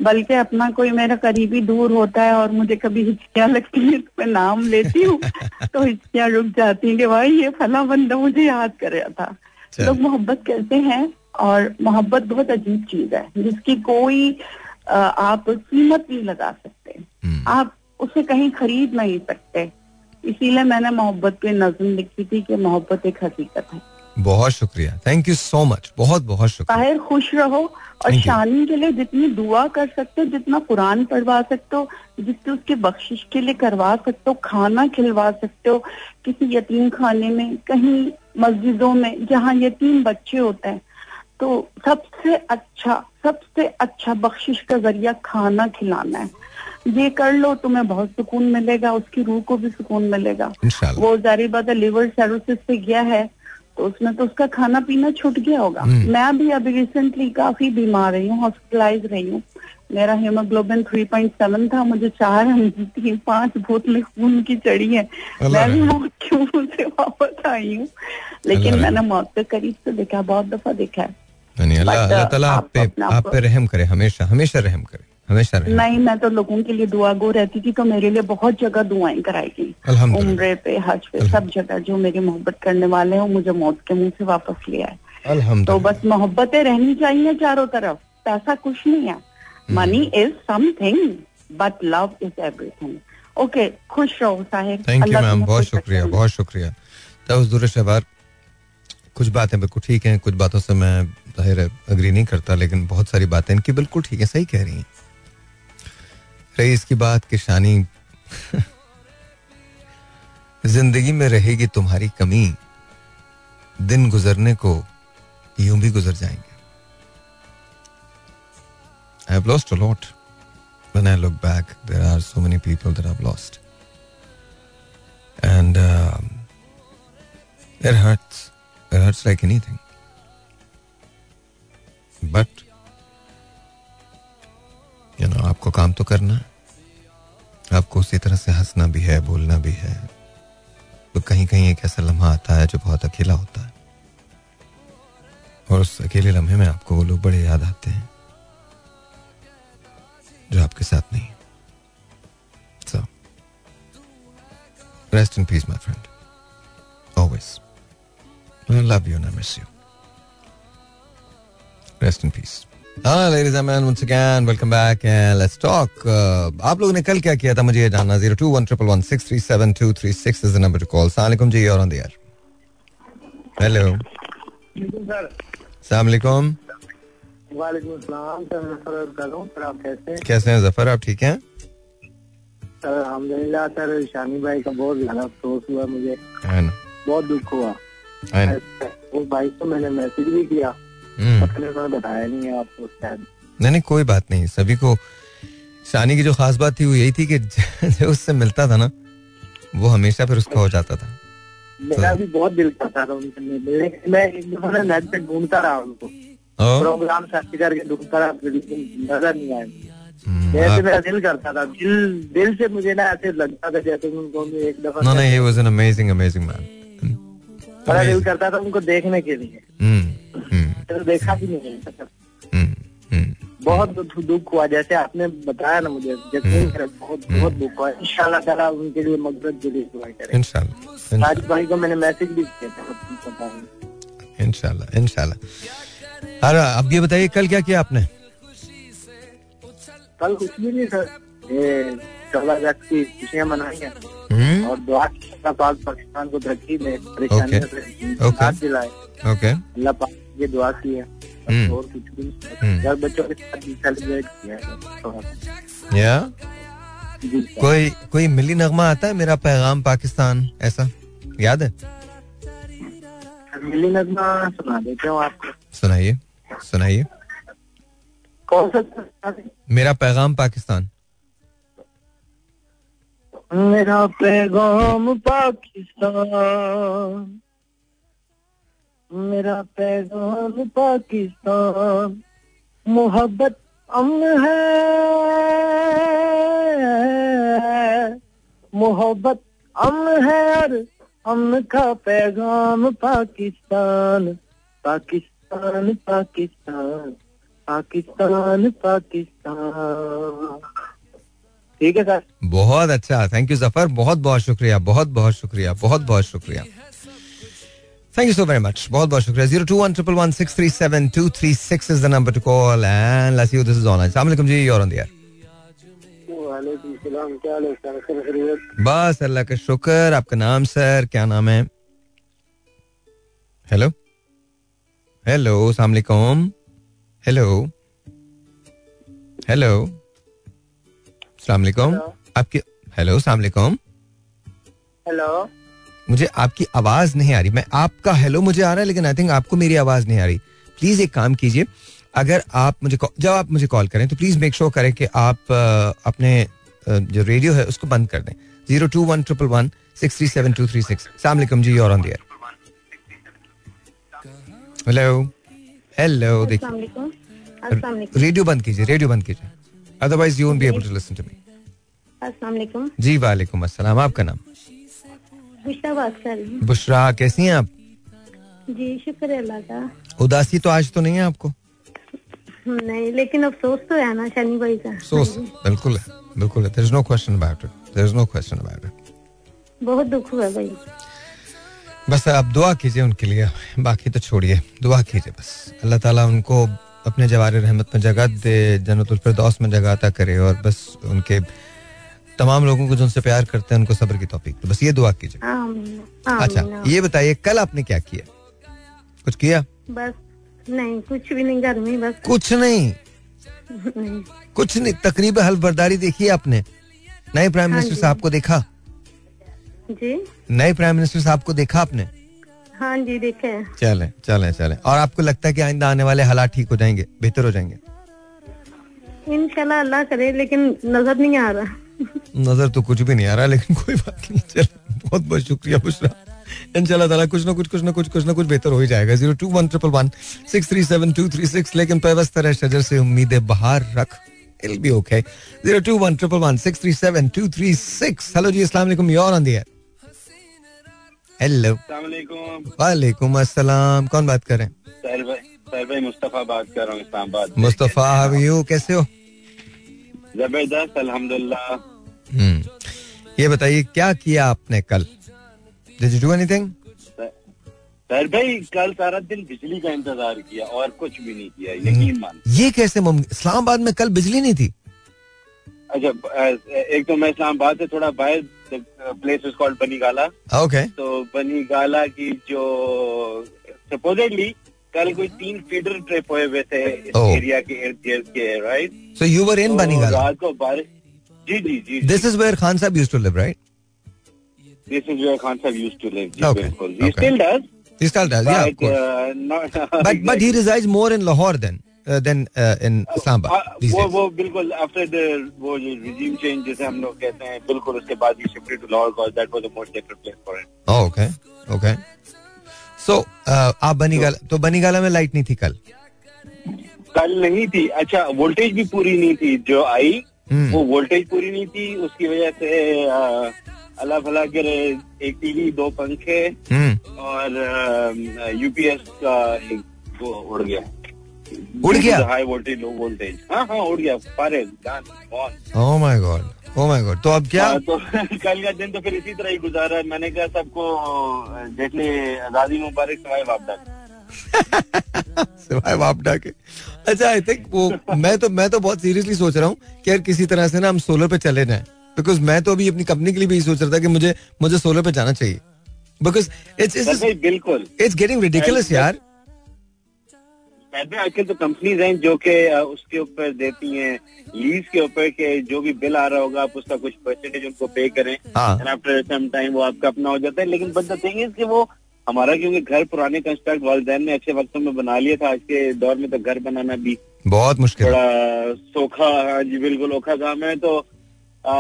बल्कि अपना कोई मेरा करीबी दूर होता है और मुझे कभी हिचकियाँ लगती है तो मैं नाम लेती हूँ तो हिचकियाँ रुक जाती हैं कि भाई ये फला बंदा मुझे याद कर रहा था। लोग मोहब्बत करते हैं और मोहब्बत बहुत अजीब चीज़ है जिसकी कोई आप कीमत नहीं लगा सकते। हम्म, आप उसे कहीं खरीद नहीं सकते। इसीलिए मैंने मोहब्बत पे नज्म लिखी थी कि मोहब्बत एक हकीकत है। बहुत शुक्रिया। थैंक यू सो मच बहुत बहुत शुक्रिया। ताहिर खुश रहो और. शानी के लिए जितनी दुआ कर सकते हो जितना कुरान पढ़वा सकते हो जितने उसके बख्शिश के लिए करवा सकते हो खाना खिलवा सकते हो किसी यतीम खाने में कहीं मस्जिदों में जहाँ यतीम बच्चे होते हैं तो सबसे अच्छा सबसे अच्छा बख्शिश का ज़रिया खाना खिलाना है। ये कर लो तुम्हें बहुत सुकून मिलेगा उसकी रूह को भी सुकून मिलेगा। वो जारी बात लिवर सेरोसिस से गया है तो उसमें तो उसका खाना पीना छूट गया होगा। हम्म। मैं भी अभी रिसेंटली काफ़ी बीमार रही हूँ हॉस्पिटलाइज रही हूँ। मेरा हीमोग्लोबिन 3.7 था मुझे चार तीन पाँच बोतलें खून की चढ़ी है। मैं भी। मौत के मुँह से वापस आई हूँ? लेकिन मैंने मौत के करीब से देखा बहुत दफ़ा देखा है। अल्लाह अल्लाह ताला आप आप पे आप पे रहम करे हमेशा हमेशा रहम करे। हमेशा नहीं मैं तो लोगों के लिए दुआ गो रहती थी तो मेरे लिए बहुत जगह दुआएँ कराई गई। उम्रे पे हज पे सब जगह जो मेरी मोहब्बत करने वाले हैं मुझे मौत के मुँह से वापस लिया है तो बस मोहब्बतें रहनी चाहिए चारों तरफ़ पैसा कुछ नहीं है। Money is something but love is everything okay खुश रहो साहिब। थैंक यू मैम बहुत शुक्रिया बहुत शुक्रिया। तो शहबार कुछ बातें बिल्कुल ठीक हैं कुछ बातों से मैं ज़ाहिर अग्री नहीं करता लेकिन बहुत सारी बातें इनकी बिल्कुल ठीक है सही कह रही हैं। कही इसकी बात कि शानी। ज़िंदगी में रहेगी तुम्हारी कमी। दिन गुजरने को यूँ भी गुजर जाएँगे। I have lost a lot when I look back there are so many people there have lost and there hurts there hurts like anything but you know आपको काम तो करना है। आपको उसी तरह से हंसना भी है, बोलना भी है। तो कहीं कहीं एक ऐसा लम्हा आता है जो बहुत अकेला होता है। और उस अकेले लम्हे में आपको वो लोग बड़े याद आते हैं। जो आपके साथ नहीं so rest in peace my friend always I love you and I miss you. Rest हाँ ladies and gentlemen, once again, welcome back and let's talk. Uh, आप लोगों ने कल क्या किया था? मुझे ये जानना zero two one triple one six three seven two three six is the number to call सलामकुम जी और on the air hello sir सलामकुम वालेकुम सलाम सर आप कैसे हैं? कैसे हैं ज़फ़र? आप ठीक हैं? सर अलहमदिल्ला सर शानी भाई का बहुत ज़्यादा अफसोस हुआ मुझे। बहुत दुख हुआ। उस भाई को मैंने मैसेज भी किया। उन्होंने बताया नहीं है आपको नहीं नहीं कोई बात नहीं। सभी को शानी की जो खास बात थी वो यही थी कि जो उससे मिलता था ना वो हमेशा फिर उसका हो जाता था। मेरा भी बहुत दिल करता था उनसे मिलने। मैं एक नेट पे ढूंढता रहा उनको। प्रोग्राम सर्च करके ढूंढता रहा लेकिन नज़र नहीं आया। हम्म, जैसे मेरा दिल करता था। दिल दिल से मुझे ना ऐसे लगता था जैसे उनको एक दफ़ा no, he was an amazing, amazing man. बड़ा दिल करता था उनको देखने के लिए। तो देखा भी नहीं है। Sir hmm, hmm. बहुत दुख हुआ जैसे आपने बताया ना मुझे यकीन करें बहुत बहुत दुख हुआ। इंशाल्लाह ताला उनके लिए मकसद के लिए दुआ करें। इंशाल्लाह राज भाई को मैंने मैसेज भी किया था इंशाल्लाह इंशाल्लाह। अरे अब ये बताइए कल क्या किया आपने? कल कुछ भी नहीं सर ये चौदह अगस्त की खुशियाँ मनाई हैं। और दुआ की अल्लाह पाक पाकिस्तान को तरक्की में. साथ दिलाए। ओके। अल्लाह पाक ये दुआ की है। हम्म। और कुछ भी नहीं। हम्म। घर बच्चों के साथ सेलिब्रेट किया है या? कोई कोई मिली नगमा आता है मेरा पैगाम पाकिस्तान ऐसा? याद है? मिली नगमा सुना देते हूँ आपको सुनाइए सुनाइए। कौन सा मेरा पैगाम पाकिस्तान। मेरा पैगाम पाकिस्तान। मेरा पैगाम पाकिस्तान, मोहब्बत अमन है। मोहब्बत अमन है और अमन का पैगाम पाकिस्तान। पाकिस्तान पाकिस्तान पाकिस्तान पाकिस्तान। ठीक है सर। बहुत अच्छा। थैंक यू ज़फ़र बहुत बहुत शुक्रिया बहुत बहुत शुक्रिया बहुत बहुत शुक्रिया। Thank you so very much बहुत बहुत शुक्रिया. Zero two one triple one six three seven two three six is the number to call and let's you this is on अस्सलाम जी और ऑन द एयर वालेकुम सलाम बस अल्लाह का शुक्र आपका नाम सर क्या नाम है हेलो हेलो अस्सलाम वालेकुम हेलो हेलो अस्सलाम वालेकुम आपकी हेलो अस्सलाम वालेकुम हेलो मुझे आपकी आवाज़ नहीं आ रही। मैं आपका हेलो मुझे आ रहा है लेकिन आई थिंक आपको मेरी आवाज़ नहीं आ रही। प्लीज़ एक काम कीजिए अगर आप मुझे जब आप मुझे कॉल करें तो प्लीज़ मेक श्योर करें कि आप अपने जो रेडियो है उसको बंद कर दें। Zero two one triple one six three seven two three six. सलामकुम जी और ऑन दियर हेलो हेलो देखिए। रेडियो बंद कीजिए रेडियो बंद कीजिए। Otherwise you won't be able to listen to me वालेकुम जी वालेकुम अस्सलाम। आपका नाम? बुशरा बात कर रही हूँ। बुशरा कैसी हैं आप? जी शुक्र है अल्लाह का। उदासी तो आज तो नहीं है आपको? नहीं लेकिन अफसोस तो है ना शनि भाई का। अफसोस? बिल्कुल है बिल्कुल है। There is no question about it there is no question about it बहुत दुख हुआ भाई। बस आप दुआ कीजिए उनके लिए बाकी तो छोड़िए। दुआ कीजिए बस। अल्लाह ताला उनको अपने जवार रहमत में जगह दे जन्नतुल फिरदौस में जगह अता करे और बस उनके तमाम लोगों को जो उनसे प्यार करते हैं उनको सब्र की तौफीक तो बस ये दुआ कीजिए। अच्छा ये बताइए कल आपने क्या किया? कुछ किया? बस नहीं कुछ भी नहीं घर में बस। कुछ नहीं। नहीं। कुछ नहीं तकरीब हल बर्दारी देखी है आपने? नए प्राइम हाँ मिनिस्टर। साहब को देखा? जी। नए प्राइम मिनिस्टर साहब को देखा आपने? हाँ जी देखे चले चले चले। और आपको लगता है कि आइंदा आने वाले हालात ठीक हो जाएँगे बेहतर हो जाएँगे? इंशाल्लाह अल्लाह करे लेकिन नज़र नहीं आ रहा। नज़र तो कुछ भी नहीं आ रहा लेकिन कोई बात नहीं चल बहुत बहुत शुक्रिया बुशरा इंशाल्लाह ताला कुछ ना कुछ कुछ ना कुछ कुछ ना कुछ बेहतर हो ही जाएगा zero two one triple one six three seven two three six लेकिन पैवस्त तरह शजर से उम्मीदें बाहर रख It'll be okay. Zero two one triple one six three seven two three six. Hello जी अस्सलाम वालेकुम you're on the air. Hello. वालेकुम अस्सलाम कौन बात कर रहे हैं मुस्तफ़ा बात कर रहा हूँ इस्लामाबाद मुस्तफ़ा हाउ यू कैसे हो ज़बरदस्त अल्हम्दुलिल्लाह ये बताइए क्या किया आपने कल? Did you do anything? साहिल भाई कल सारा दिन बिजली का इंतज़ार किया और कुछ भी नहीं किया यकीन मान ये कैसे मुमकिन इस्लामाबाद में कल बिजली नहीं थी? अच्छा एक तो मैं इस्लामाबाद से थोड़ा बाहर प्लेस इज़ कॉल्ड बनी गाला ओके तो बनी गाला की जो सपोजिटली कल कोई तीन फीडर ट्रिप हुए हुए थे इस Oh. एरिया के इर्द गिर्द के right so you were in Banigala? रात को बारिश जी जी जी दिस इज़ वेयर खान साहब used to live right this is where Khan साहब यूज्ड टू लिव जी बिल्कुल ही. Still does He still does, yeah, of But, course. uh, not, But but he resides more in Lahore than uh, than uh, in Islamabad Uh, these वो days. वो बिल्कुल after the वो जो regime change जैसे हम लोग कहते हैं बिल्कुल उसके बाद ही shifted to Lahore because that was the most secret place for Oh, okay, okay. So uh, आप बनीगाला तो बनीगाला में लाइट नहीं थी कल कल नहीं थी अच्छा वोल्टेज भी पूरी नहीं थी जो आई। वो वोल्टेज पूरी नहीं थी उसकी वजह से अल्लाह भला करे एक टीवी दो पंखे हम्म और यूपीएस का एक वो उड़ गया उड़ गया? हाई वोल्टेज लो वोल्टेज हाँ हाँ उड़ गया पारे. Oh my god. Oh my god. तो अब क्या हाँ, तो कल का दिन तो फिर इसी तरह ही गुजारा मैंने कहा सबको जैसे आज़ादी मुबारक सवाई वापस सिवाय वापडा के। अच्छा आई थिंक वो मैं तो मैं तो बहुत सीरियसली सोच रहा हूँ कि यार किसी तरह से ना हम सोलर पे चले जाएँ। बिकॉज़ मैं तो अभी अपनी कंपनी के लिए भी सोच रहा था कि मुझे मुझे सोलर पे जाना चाहिए। बिकॉज़ इट्स इट्स बिल्कुल। इट्स गेटिंग रिडिकुलस यार। आजकल तो कंपनीज़ हैं जो कि उसके ऊपर देती हैं लीज के ऊपर के जो भी बिल आ रहा होगा आप उसका कुछ परसेंटेज उनको पे करें। एंड आफ्टर सम टाइम वो आपका अपना हो जाता है। लेकिन बट द थिंग इज़ कि वो हमारा क्योंकि घर पुराने कंस्ट्रक्ट वालदेन ने अच्छे वक्तों में बना लिया था आज के दौर में तो घर बनाना भी। बहुत मुश्किल। थोड़ा सोखा हाँ जी बिल्कुल औखा काम है तो आ,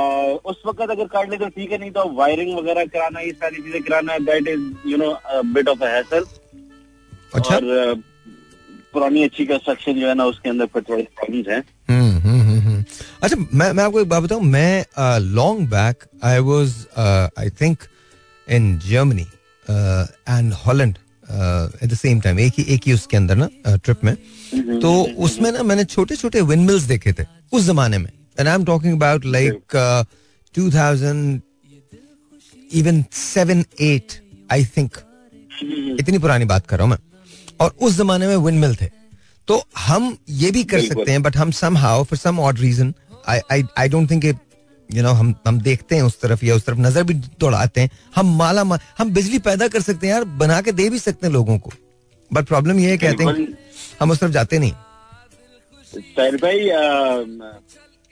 उस वक्त अगर काट ले तो ठीक है नहीं तो वायरिंग वगैरह कराना ये सारी चीज़ें कराना that is you know bit of hassle अच्छा। और पुरानी अच्छी कंस्ट्रक्शन जो है ना उसके अंदर फिर थोड़े प्रॉब्लम्स हैं। अच्छा मैं मैं आपको एक बात बताऊँ मैं long back I was I think in Germany and Holland at the same time एक ही एक ही उसके अंदर ना ट्रिप में। तो उसमें ना मैंने छोटे छोटे विंड मिल्स देखे थे उस जमाने में। And I am talking about like two thousand even seven eight I think इतनी पुरानी बात कर रहा हूँ मैं। और उस जमाने में विंड मिल थे। तो हम ये भी कर सकते हैं बट हम somehow for some odd reason I I I don't think you know हम हम देखते हैं उस तरफ़ या उस तरफ़ नज़र भी दौड़ाते हैं। हम माला मा, हम बिजली पैदा कर सकते हैं यार बना के दे भी सकते हैं लोगों को। बट प्रॉब्लम ये है कहते हैं हम उस तरफ़ जाते नहीं। साहिर भाई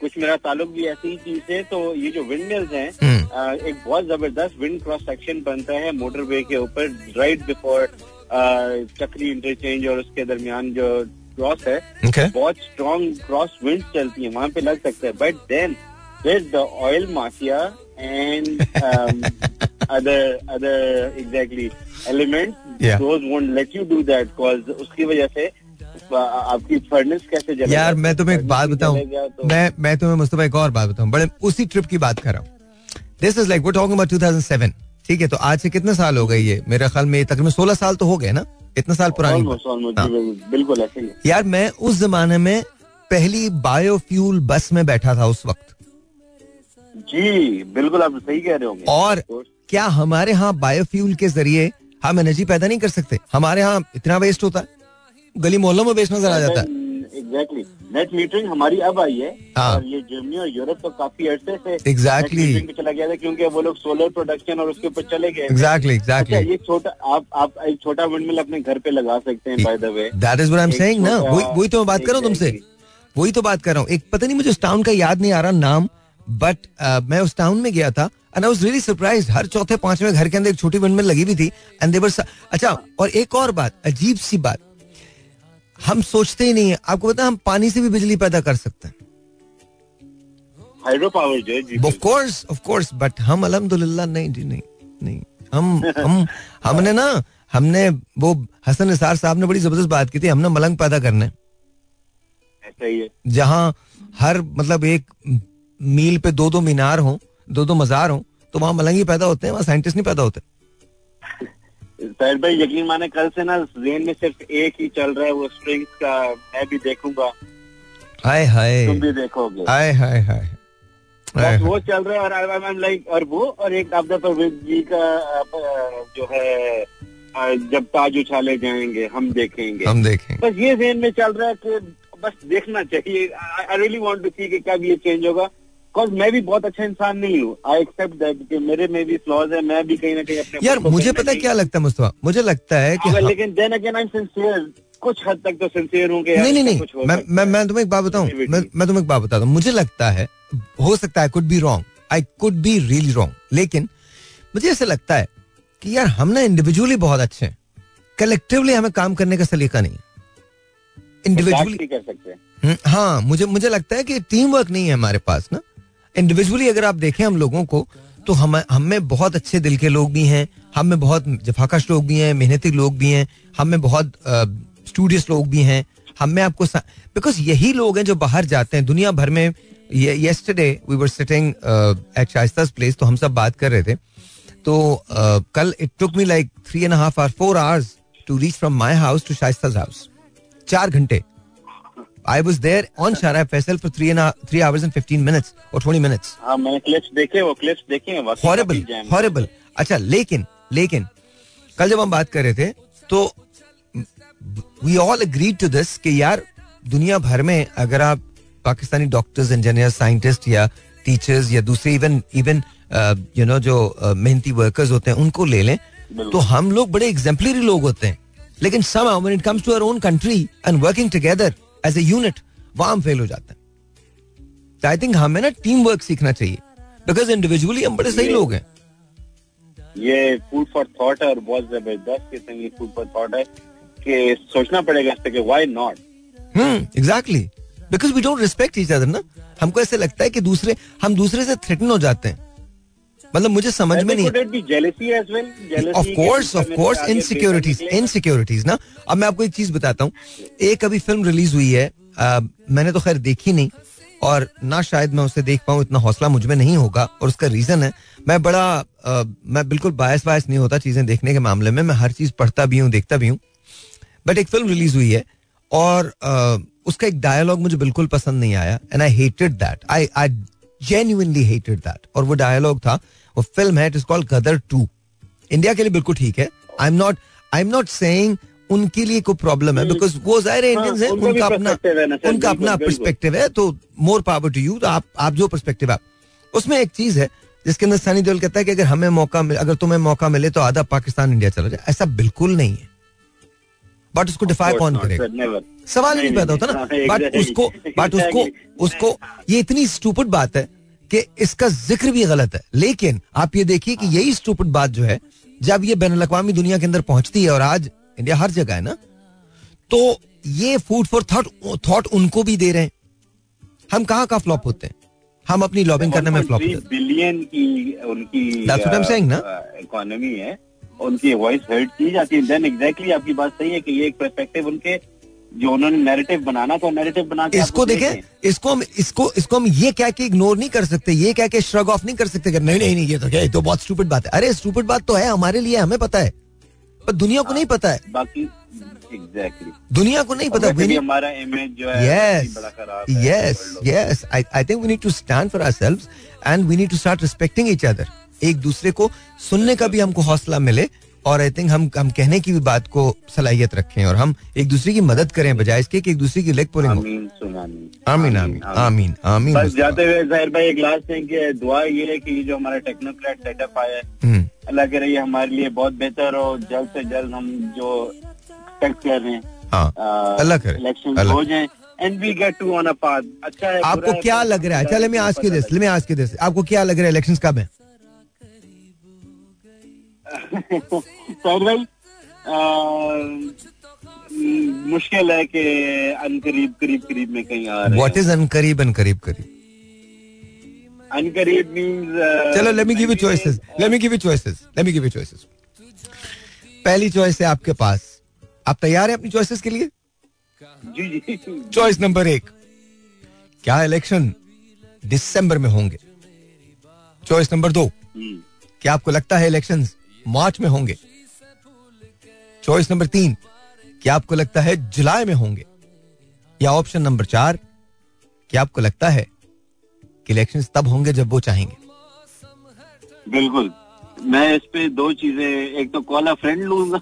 कुछ मेरा ताल्लुक भी ऐसी ही चीज़ से तो ये जो विंड मिल्स हैं। एक बहुत ज़बरदस्त विंड क्रॉस सेक्शन बनता है मोटरवे के ऊपर राइट बिफोर चक्री इंटरचेंज और उसके दरमियान जो क्रॉस है Okay. बहुत स्ट्रॉन्ग क्रॉस विंड चलती है वहाँ पे लग सकता है। But then there the oil mafia and other other exactly element Yeah. Those won't let you do that cause उसकी वजह से आपकी फर्नेस कैसे जलेगा? यार मैं तुम्हें एक बात बताऊँ। तो- मैं मैं तुम्हें मुस्तफ़ा एक और बात बताऊँ। बड़े उसी ट्रिप की बात कर रहा हूँ। दिस इज़ लाइक वो टॉकिंग अबाउट 2007 ठीक है तो आज से कितने साल हो गए ये? मेरे ख्याल में तकरीबन 16 साल तो हो गए ना? इतना साल पुरानी हाँ। बिल्कुल- बिल्कुल ऐसे ही यार मैं उस जमाने में पहली बायोफ्यूल बस में बैठा था उस वक्त। जी बिल्कुल आप सही कह रहे होंगे। और क्या हमारे यहाँ बायोफ्यूल के ज़रिए हम एनर्जी पैदा नहीं कर सकते? हमारे यहाँ इतना वेस्ट होता है। गली मोहल्लों में वेस्ट नज़र आ जाता है। एग्जैक्टली नेट मीटरिंग हमारी अब आई है। हाँ। और ये जर्मनी और यूरोप तो काफ़ी अरसे से Exactly. चला गया था क्योंकि वो लोग सोलर प्रोडक्शन और उसके ऊपर चले गए। एग्जैक्टली अच्छा एग्जैक्टली ये छोटा आप आप एक छोटा विंडमिल अपने घर पे लगा सकते हैं by the way that is what I am saying ना। वही वही तो मैं बात कर रहा हूँ तुमसे। वही तो बात कर रहा हूँ। एक पता नहीं मुझे उस टाउन का याद नहीं आ रहा नाम। बट मैं उस टाउन में गया था and I was really surprised हर चौथे पाँचवें घर के अंदर एक छोटी विंडमिल लगी हुई थी एंड देवर अच्छा और एक और बात अजीब सी बात। हम सोचते ही नहीं है। आपको पता है हम पानी से भी बिजली पैदा कर सकते हैं। हाइड्रो पावर जो है of course of course but हम अल्हम्दुलिल्लाह नहीं जी नहीं नहीं। हम हम हमने ना हमने वो हसन निसार साहब ने बड़ी ज़बरदस्त बात की थी हमने मलंग पैदा करने हैं। ऐसा ही है। जहाँ हर मतलब एक मील पे दो दो मीनार हो दो दो मजार हो तो वहाँ मलंगी पैदा होते हैं वहाँ साइंटिस्ट नहीं पैदा होते? साहिर भाई यकीन माने कल से ना जेन में सिर्फ़ एक ही चल रहा है वो स्ट्रिंग्स का मैं भी देखूँगा। हाय हाय। तुम भी देखोगे। हाय हाय हाय। बस वो चल रहा है और आई एम लाइक और वो और एक आपदा परवेज जी का जो है जब ताज उछाले जाएँगे हम देखेंगे। हम देखें बस ये जेन में चल रहा है कि बस देखना चाहिए। I really want to see कि कब ये चेंज होगा। बिकॉज़ मैं भी बहुत अच्छा इंसान नहीं हूँ। आई एक्सेप्ट दैट कि मेरे में भी फ्लॉज है मैं भी कहीं ना कहीं अपने यार मुझे पता है क्या लगता है मुस्तफ़ा? मुझे लगता है कि लेकिन then again I am sincere कुछ हद तक तो सिंसियर हूँ नहीं नहीं नहीं। मैं मैं मैं तुम्हें एक बात बताऊँ। मैं मैं तुम्हें एक बात बताता हूँ। मुझे लगता है हो सकता है could be wrong I could be really wrong लेकिन मुझे ऐसा लगता है कि यार हम ना इंडिविजुअली बहुत अच्छे हैं। कलेक्टिवली हमें काम करने का सलीका नहीं। इंडिविजुअली कर सकते हैं। हम्म, हाँ मुझे मुझे लगता है कि टीम वर्क नहीं है हमारे पास ना। इंडिविजुअली अगर आप देखें हम लोगों को तो हम हम में बहुत अच्छे दिल के लोग भी हैं, हम में बहुत जफाकश लोग भी हैं, मेहनती लोग भी हैं, हम में बहुत स्टूडियस लोग भी हैं, हम में आपको बिकॉज़ यही लोग हैं जो बाहर जाते हैं, दुनिया भर में yesterday we were sitting at Shaista's place तो हम सब बात कर रहे थे तो कल it took me like three and half hour four hours to reach from my house to Shaista's house चार घंटे। I was there on Shahrah Faisal for three and three hours and fifteen minutes और twenty minutes horrible horrible अच्छा लेकिन लेकिन कल जब हम बात कर रहे थे तो we all agree to this कि यार दुनिया भर में अगर आप पाकिस्तानी डॉक्टर्स इंजीनियर साइंटिस्ट या टीचर्स या दूसरे इवन इवन यू नो जो uh, मेहनती वर्कर्स होते हैं उनको ले लें तो हम लोग बड़े एग्जाम्पलरी लोग होते हैं। लेकिन some it comes to our own country and working together as a unit वहाँ हम फेल हो जाते हैं। आई थिंक हमें ना टीम वर्क सीखना चाहिए। बिकॉज़ इंडिविजुअली हम बड़े सही लोग हैं। ये फ़ूड फॉर थॉट है और बहुत ज़बरदस्त किस्म की फ़ूड फॉर थॉट है कि सोचना पड़ेगा इस पे कि why not hmm exactly because we don't respect each other ना। हमको ऐसे लगता है कि दूसरे हम दूसरे से थ्रेटन हो जाते हैं। मतलब मुझे समझ में नहीं of course of course insecurities insecurities ना? अब मैं आपको एक चीज़ बताता हूँ। एक अभी फ़िल्म रिलीज़ हुई है आ, मैंने तो खैर देखी नहीं और ना शायद मैं उसे देख पाऊँ इतना हौसला मुझमें नहीं होगा और उसका रीजन है। मैं बड़ा आ, मैं बिल्कुल बायस बायस नहीं होता चीज़ें देखने के मामले में मैं हर चीज़ पढ़ता भी हूँ देखता भी हूँ। बट एक फ़िल्म रिलीज़ हुई है और आ, उसका एक डायलॉग मुझे बिल्कुल पसंद नहीं आया and I hated that I I genuinely hated that और वो डायलॉग था वो फ़िल्म है it is called Gadar two India के लिए बिल्कुल ठीक है. I am not I am not saying उनके लिए कोई प्रॉब्लम है बिकॉज़ हम्म। वो ज़ाहिर है हाँ, इंडियंस है उनका अपना उनका अपना परस्पेक्टिव है तो मोर पावर टू यू तो आप आप जो परस्पेक्टिव है उसमें एक चीज़ है जिसके अंदर सनी देओल कहता है कि अगर हमें मौका मिले अगर तुम्हें मौका मिले तो आधा पाकिस्तान इंडिया चला जाए। ऐसा बिल्कुल नहीं है। बट उसको डिफाई कौन करेगा? सवाल ही नहीं पैदा होता ना। बट उसको बट उसको उसको ये इतनी स्टूपिड बात है कि इसका ज़िक्र भी गलत है। लेकिन आप ये देखिए कि यही स्टूपिड बात जो है जब ये बैन अवी दुनिया के अंदर पहुँचती है और आज इंडिया हर जगह है ना तो ये फ़ूड फॉर थॉट थॉट उनको भी दे रहे हैं। हम कहाँ का फ्लॉप होते हैं? हम अपनी लॉबिंग करने में फ्लॉप होते बिलियन की उनकी That's what I'm saying, ना? इकोनॉमी है उनकी वॉइस हर्ट की जाती है। देन एग्जैक्टली आपकी बात सही है कि ये एक पर्सपेक्टिव उनके जो उन्होंने नैरेटिव बनाना था नैरेटिव बना के इसको देखें देखें। इसको हम इसको इसको हम ये कह के इग्नोर नहीं कर सकते ये कह के श्रग ऑफ़ नहीं कर सकते कि नहीं नहीं नहीं ये तो क्या ये तो बहुत स्टूपिड बात है। अरे स्टूपिड बात तो है हमारे लिए हमें पता है पर दुनिया को नहीं पता है। बाकी एग्जैक्टली दुनिया को नहीं पता भी हमारा इमेज जो है है yes yes I, I think we need to stand for ourselves and we need to start respecting each other एक दूसरे को सुनने का भी हमको हौसला मिले और आई थिंक हम हम कहने की भी बात को सलाहियत रखें और हम एक दूसरे की मदद करें बजाय इसके कि एक दूसरे की लेग पुलिंग आमीन आमीन आमीन आमीन आमीन। बस जाते हुए ज़ाहिर भाई एक लास्ट थिंग की दुआ ये है कि जो हमारा टेक्नोक्रेट सेटअप आया है हम्म, अल्लाह करे ये हमारे लिए बहुत बेहतर हो। जल्द से जल्द हम जो एक्सपेक्ट कर रहे हैं हाँ अल्लाह करे इलेक्शन हो जाए and we get to on a path अच्छा है आपको क्या लग रहा है? अच्छा चले मैं आज के दिस मैं आज के दिस आपको क्या लग रहा है इलेक्शंस कब है? सर भाई मुश्किल है कि अनकरीब करीब करीब में कहीं आ रहे व्हाट इज़ अनकरीब अनकरीब करीब? अनकरीब मींस चलो let me give you choices let me give you choices let me give you choices पहली चॉइस है आपके पास। आप तैयार हैं अपनी चॉइसेस के लिए? जी जी। चॉइस नंबर एक। क्या इलेक्शन दिसंबर में होंगे? चॉइस नंबर दो। हम्म, क्या आपको लगता है इलेक्शंस मार्च में होंगे। चॉइस नंबर तीन क्या आपको लगता है जुलाई में होंगे? या ऑप्शन नंबर चार क्या आपको लगता है कि इलेक्शंस तब होंगे जब वो चाहेंगे? बिल्कुल। मैं इस पे दो चीज़ें एक तो कॉल फ्रेंड लूँगा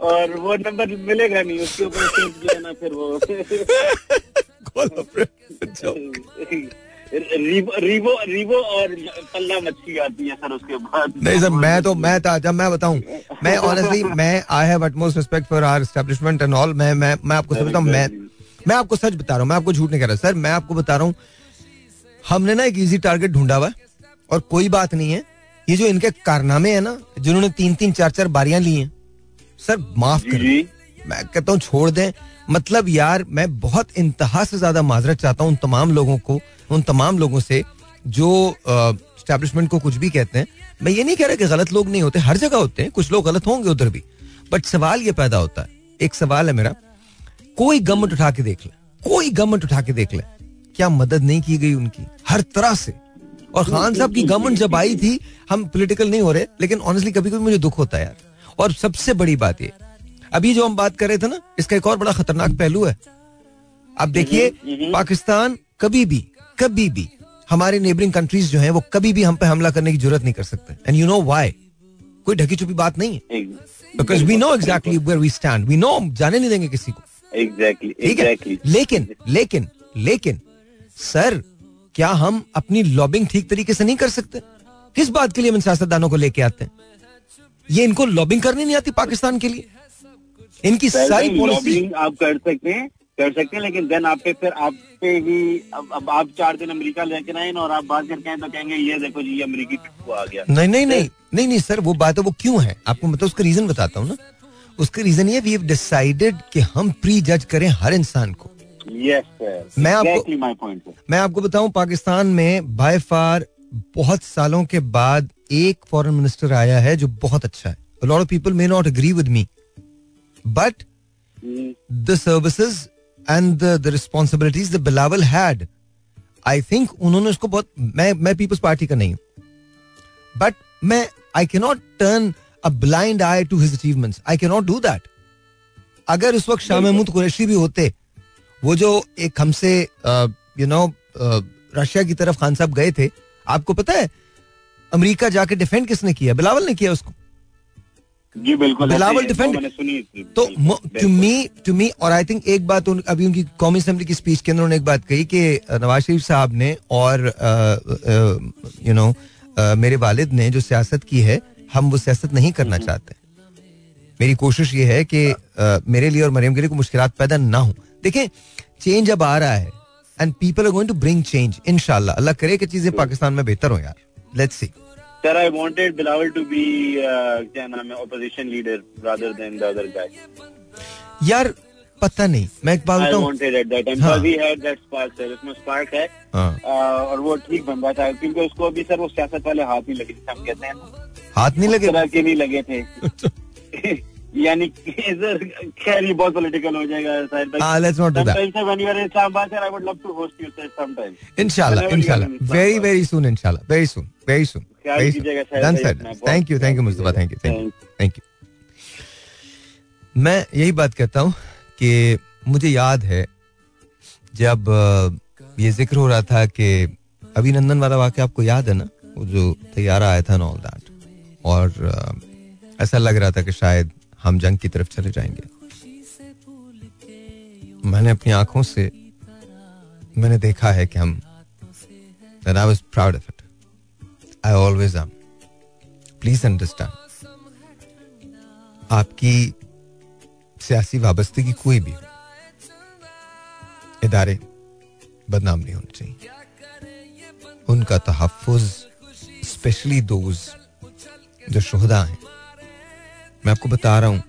और वो नंबर मिलेगा नहीं उसके ऊपर सिर्फ़ जो है ना फिर वो। रीवो रीवो रीवो और पल्ला मच्छी आती है सर उसके बाद। नहीं सर मैं तो मैं था जब मैं बताऊँ। मैं ऑनेस्टली मैं I have utmost respect for our establishment and all मैं मैं मैं आपको सच बताऊँ मैं मैं आपको सच बता रहा हूँ मैं आपको झूठ नहीं कह रहा सर। मैं आपको बता रहा हूँ हमने ना एक इजी टारगेट ढूंढा हुआ और कोई बात नहीं है। ये जो इनके कारनामे है ना जिन्होंने तीन तीन चार चार बारियाँ ली हैं सर माफ़ कर। मैं कहता हूँ छोड़ दें। मतलब यार, मैं बहुत इंतहा से ज़्यादा माजरत चाहता हूँ उन तमाम लोगों को, उन तमाम लोगों से, जो स्टैब्लिशमेंट को कुछ भी कहते हैं। मैं ये नहीं कह रहा कि गलत लोग नहीं होते, हर जगह होते हैं, कुछ लोग गलत होंगे उधर भी। बट सवाल ये पैदा होता है। एक सवाल है मेरा, कोई गवर्नमेंट उठा के देख ले, कोई गवर्नमेंट उठा के देख ले, क्या मदद नहीं की गई उनकी, हर तरह से। और खान साहब की गवर्नमेंट जब आई थी, हम पॉलिटिकल नहीं हो रहे, लेकिन ऑनेस्टली कभी कभी मुझे दुख होता है यार। और सबसे बड़ी बात ये अभी जो हम बात कर रहे थे ना इसका एक और बड़ा खतरनाक पहलू है। अब देखिए पाकिस्तान कभी भी कभी भी हमारे नेबरिंग कंट्रीज़ जो हैं वो कभी भी हम पे हमला करने की ज़रूरत नहीं कर सकते। एंड यू नो व्हाई कोई ढकी छुपी बात नहीं है। Because we know exactly where we stand we know जाने नहीं देंगे किसी को। एग्जैक्टली ठीक है? लेकिन लेकिन लेकिन सर क्या हम अपनी लॉबिंग ठीक तरीके से नहीं कर सकते? किस बात के लिए हम इन सियासतदानों को लेके आते हैं? ये इनको लॉबिंग करनी नहीं आती पाकिस्तान के लिए। इनकी सारी पॉलिसी आप कर सकते हैं कर सकते हैं लेकिन देन आप पे फिर आप पे ही अब, अब आप चार दिन अमेरिका लेकर आए और आप बात करके आए तो कहेंगे ये देखो जी ये अमेरिकी पिट्ठू आ गया। नहीं नहीं नहीं नहीं नहीं सर वो बात है वो क्यों है? आपको मतलब उसका रीजन बताता हूँ ना। उसका रीजन ये वी हैव डिसाइडेड कि हम प्री जज करें हर इंसान को। सर मैं आपको- पॉइंट मैं आपको बताऊँ पाकिस्तान में बाय फार बहुत सालों के बाद एक फॉरेन मिनिस्टर आया है जो बहुत अच्छा है। Lot of people may not agree with me but the services and the responsibilities the Bilawal had I think उन्होंने उसको बहुत मैं मैं पीपल्स पार्टी का नहीं हूँ। बट मैं I can not turn a blind eye to his achievements I can not do that अगर उस वक्त शाह महमूद कुरैशी भी होते वो जो एक हमसे यू नो रशिया की तरफ़ खान साहब गए थे आपको पता है अमेरिका जाके डिफेंड किसने किया? बिलावल ने किया उसको। जी बिल्कुल बिलावल तो टू मी टू मी और आई थिंक एक बात उन, अभी उनकी कौमी असेंबली की स्पीच के अंदर उन्होंने एक बात कही कि नवाज़ शरीफ साहब ने और यू नो मेरे वालिद ने जो सियासत की है हम वो सियासत नहीं करना चाहते। मेरी कोशिश ये है कि मेरे लिए और मरियम के लिए कोई मुश्किल पैदा ना हो। देखें चेंज अब आ रहा है and people are going to bring change इनशाला अल्लाह करे कि चीज़ें पाकिस्तान में बेहतर हो यार। Let's see Sir, I wanted Bilawal to be uh, नाम है opposition leader rather than the other guy. यार पता नहीं मैं एक बात बताऊँ। Wanted at that time so we had that spark sir इसमें स्पार्क है। हाँ। और वो ठीक बन रहा था क्योंकि उसको अभी सर वो सियासत वाले हाथ नहीं लगे हम कहते हैं। हाथ नहीं लगे? तरह के नहीं लगे थे। यानी सर खैर ये बहुत पॉलिटिकल हो जाएगा शायद let's not do that sir when you are in Islamabad sir I would love to host you sir some time इंशाल्लाह इंशाल्लाह वेरी वेरी सून इंशाल्लाह वेरी सून वेरी सून ख्याल कीजिएगा, done sir thank you thank you Mustafa thank you thank you thank you मैं यही बात कहता हूँ कि मुझे याद है जब ये ज़िक्र हो रहा था कि अभिनंदन वाला वाक्य आपको याद है ना? वो जो तैयारा आया था ऑल दैट और ऐसा लग रहा था कि शायद हम जंग की तरफ़ चले जाएँगे। मैंने अपनी आँखों से मैंने देखा है कि हम and I was I always am. Please understand. आपकी सियासी वाबस्तगी कोई भी इदारे बदनाम नहीं होने चाहिए उनका तहफ़ुज स्पेशली दोज जो शहदा हैं मैं आपको बता रहा हूँ,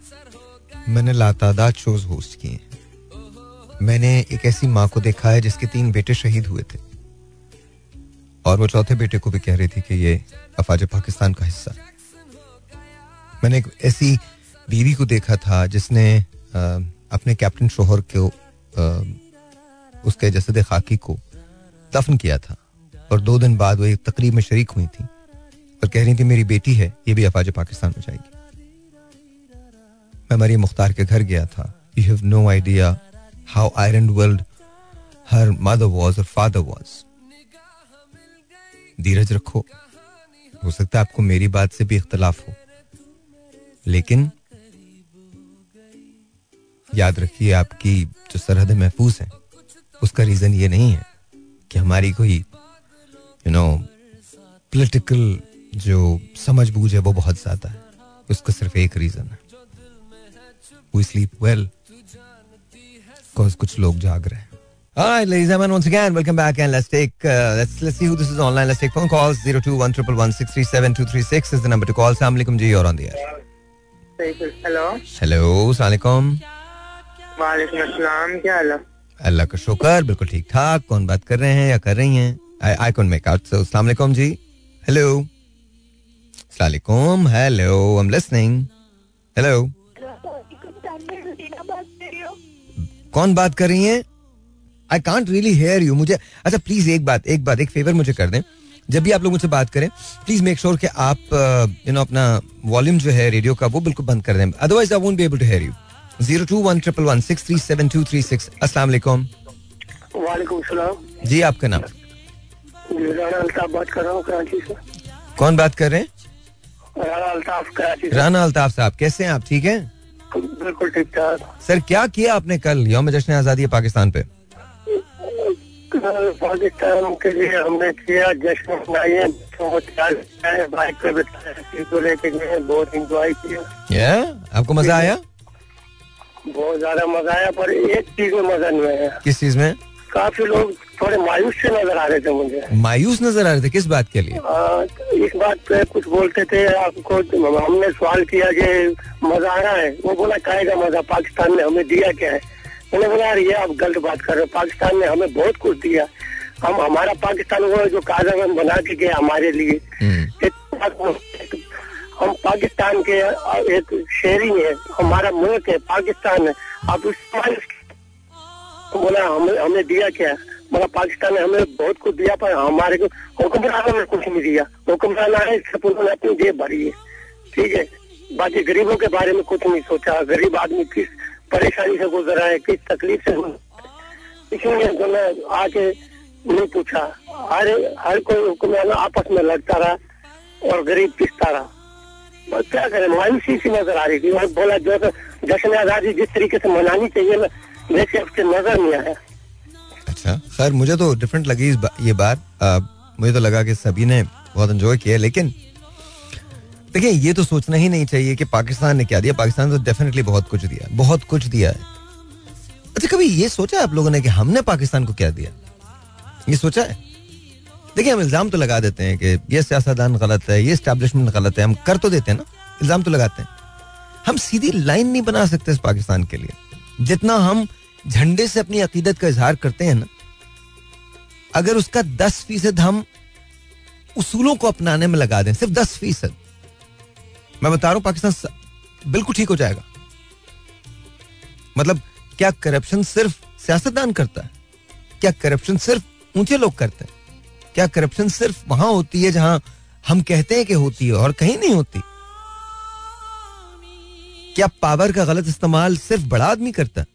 मैंने लातादाद शोज़ होस्ट किए हैं मैंने एक ऐसी माँ को देखा है जिसके तीन बेटे शहीद हुए थे और वो चौथे बेटे को भी कह रही थी कि ये अफाज पाकिस्तान का हिस्सा। मैंने एक ऐसी बीवी को देखा था जिसने अपने कैप्टन शोहर को उसके जसद खाकी को दफन किया था और दो दिन बाद वो एक तकरीब में शरीक हुई थी और कह रही थी, मेरी बेटी है, ये भी अफाज पाकिस्तान में जाएगी। मैं मरियम मुख्तार के घर गया था। You have no idea how iron world her mother was और फादर वॉज़ धीरज रखो। हो सकता है आपको मेरी बात से भी इख्तलाफ हो। लेकिन याद रखिए, आपकी जो सरहद महफूज है, उसका रीजन ये नहीं है कि हमारी कोई यू नो पॉलिटिकल जो समझ बूझ है, वो बहुत ज़्यादा है। उसका सिर्फ़ एक रीजन है। वी स्लीप वेल बिकॉज़ कुछ लोग जाग रहे हैं। All right, ladies and gentlemen, once again, welcome back, and let's take uh, let's let's see who this is online. Let's take phone calls. Zero two one triple one six three seven two three six is the number to call. Assalamu alaikum ji, you're on the air. Hello Hello, assalamualaikum. वालेकुम अस्सलाम क्या हाल है अल्लाह का शुक्र बिल्कुल ठीक ठाक कौन बात कर रहे हैं या कर रही हैं आई आई कौन मेक आउट सो अस्सलाम वालेकुम जी हेलो अस्सलाम hello I am listening hello कौन बात कर रही हैं I can't really hear you मुझे अच्छा प्लीज़ एक बात एक बात एक फेवर मुझे कर दें। जब भी आप लोग मुझसे बात करें प्लीज़ मेक श्योर कि आप यू नो अपना वॉल्यूम जो है रेडियो का वो बिल्कुल बंद कर दें। Otherwise I won't be able to hear you zero two one triple one six three seven two three six अस्सलाम वालेकुम जी आपका नाम? बात कर रहा हूँ कराची से। कौन बात कर रहे हैं? राना अल्ताफ कराची राना अल्ताफ साहब कैसे हैं आप? ठीक हैं? बिल्कुल ठीक ठाक। सर क्या किया आपने कल? यौम जश्न आज़ादी पाकिस्तान पे। पाकिस्तान के लिए हमने किया जश्न मनाइए बच्चों को तैयार किया बाइक पे बिठाया को लेके गए बहुत इंजॉय किया। आपको मज़ा आया? बहुत ज़्यादा मज़ा आया पर एक चीज़ में मज़ा नहीं आया। किस चीज़ में? काफ़ी लोग थोड़े मायूस से नज़र आ रहे थे मुझे। मायूस नज़र आ रहे थे किस बात के लिए? आ, इस बात पे कुछ बोलते थे आपको हमने सवाल किया कि मज़ा आ रहा है। वो बोला काहेगा मज़ा? पाकिस्तान ने हमें दिया क्या है? मैंने बोला यार ये आप गलत बात कर रहे हो। पाकिस्तान ने हमें बहुत कुछ दिया। हम हमारा पाकिस्तान वो जो कागज़ हम बना के गए हमारे लिए हम्म, हम पाकिस्तान के एक शहरी है हमारा मुल्क है पाकिस्तान है। आप तो बोला हमें हमें दिया क्या? बोला पाकिस्तान ने हमें बहुत कुछ दिया पर हमारे को हुक्मरानों ने कुछ नहीं दिया। हुक्मरान आए सिर्फ़ उन्होंने अपनी जेब भरी है। ठीक है? बाकी गरीबों के बारे में कुछ नहीं सोचा। गरीब आदमी किस परेशानी से गुजरा है, किस तकलीफ़ से इसीलिए जो मैं आके नहीं पूछा, हर हर कोई हुक्मरान आपस में लड़ता रहा और गरीब पिसता रहा क्या करें, मायूसी सी नज़र आ रही थी। और बोला, जो तो जश्न आज़ादी जिस तरीके से मनानी चाहिए वैसे उसके नज़र नहीं आया। अच्छा खैर, मुझे तो डिफरेंट लगी ये बात। मुझे तो लगा कि सभी ने बहुत एंजॉय किया लेकिन देखिए, ये तो सोचना ही नहीं चाहिए कि पाकिस्तान ने क्या दिया। पाकिस्तान तो डेफिनेटली बहुत कुछ दिया बहुत कुछ दिया है। अच्छा कभी ये सोचा है आप लोगों ने कि हमने पाकिस्तान को क्या दिया? ये सोचा है? देखिए, हम इल्ज़ाम तो लगा देते हैं कि ये सियासतदान गलत है, ये स्टैब्लिशमेंट गलत है, हम कर तो देते हैं ना, इल्ज़ाम तो लगाते हैं। हम सीधी लाइन नहीं बना सकते इस पाकिस्तान के लिए। जितना हम झंडे से अपनी अकीदत का इजहार करते हैं ना, अगर उसका दस फ़ीसद हम उसूलों को अपनाने में लगा दें, सिर्फ़ दस फ़ीसद मैं बता रहा हूँ, पाकिस्तान बिल्कुल ठीक हो जाएगा। मतलब क्या करप्शन सिर्फ़ सियासतदान करता है? क्या करप्शन सिर्फ़ ऊँचे लोग करते हैं? क्या करप्शन सिर्फ़ वहाँ होती है जहाँ हम कहते हैं कि होती है और कहीं नहीं होती? क्या पावर का गलत इस्तेमाल सिर्फ़ बड़ा आदमी करता है?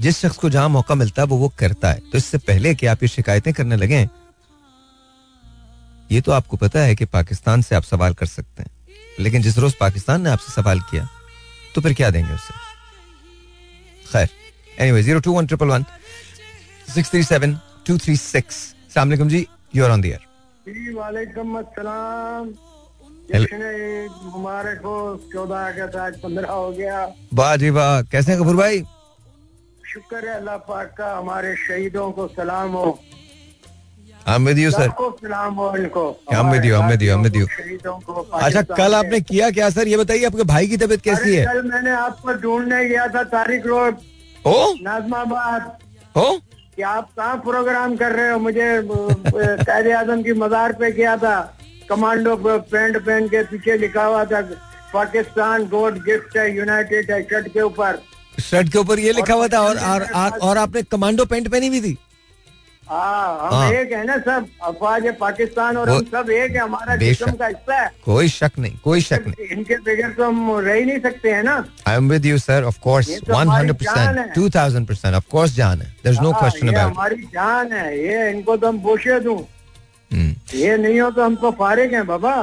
जिस शख्स को जहाँ मौका मिलता है, वो वो करता है। तो इससे पहले कि आप ये शिकायतें करने लगे, ये तो आपको पता है कि पाकिस्तान से आप सवाल कर सकते हैं। लेकिन जिस रोज पाकिस्तान ने आपसे सवाल किया तो फिर क्या देंगे उससे? खैर anyway zero two one triple one six three seven two three six सलामकुम जी you are on the air वालेकुम अस्सलाम। मुबारक हो चौदह अगस्त आज पंद्रह हो गया। वाह जी वाह कैसे हैं कपूर भाई? शुक्र है अल्लाह पाक का हमारे शहीदों को सलाम हो। I'm with you, हो इनको I'm with you, I'm with you, I'm with you. अच्छा कल आपने किया क्या सर? ये बताइए आपके भाई की तबीयत कैसी है? कल मैंने आपको ढूँढने गया था तारिक रोड। ओ नाजमाबाद। ओ कि आप कहाँ प्रोग्राम कर रहे हो? मुझे कायदे आज़म की मजार पे किया था। कमांडो पैंट पहन के पीछे लिखा हुआ था पाकिस्तान गॉड गिफ्ट है यूनाइटेड है शर्ट के ऊपर। शर्ट के ऊपर ये लिखा हुआ था और और, और, और आपने कमांडो पैंट पहनी हुई थी? हाँ हम हाँ। एक है ना सब अफवाज है पाकिस्तान और हम सब एक है हमारा बेशक। का हिस्सा है। कोई शक नहीं कोई शक नहीं। इनके बगैर तो हम रह ही नहीं सकते हैं ना। I am with you sir of course ये तो हमारी 100% जान है। 2000% ऑफ़ कोर्स जान है। देयर इज़ नो क्वेश्चन ये अबाउट हमारी जान है ये इनको तो हम बोशे दूँ इट ये नहीं हो तो हम तो फारिग हैं बाबा।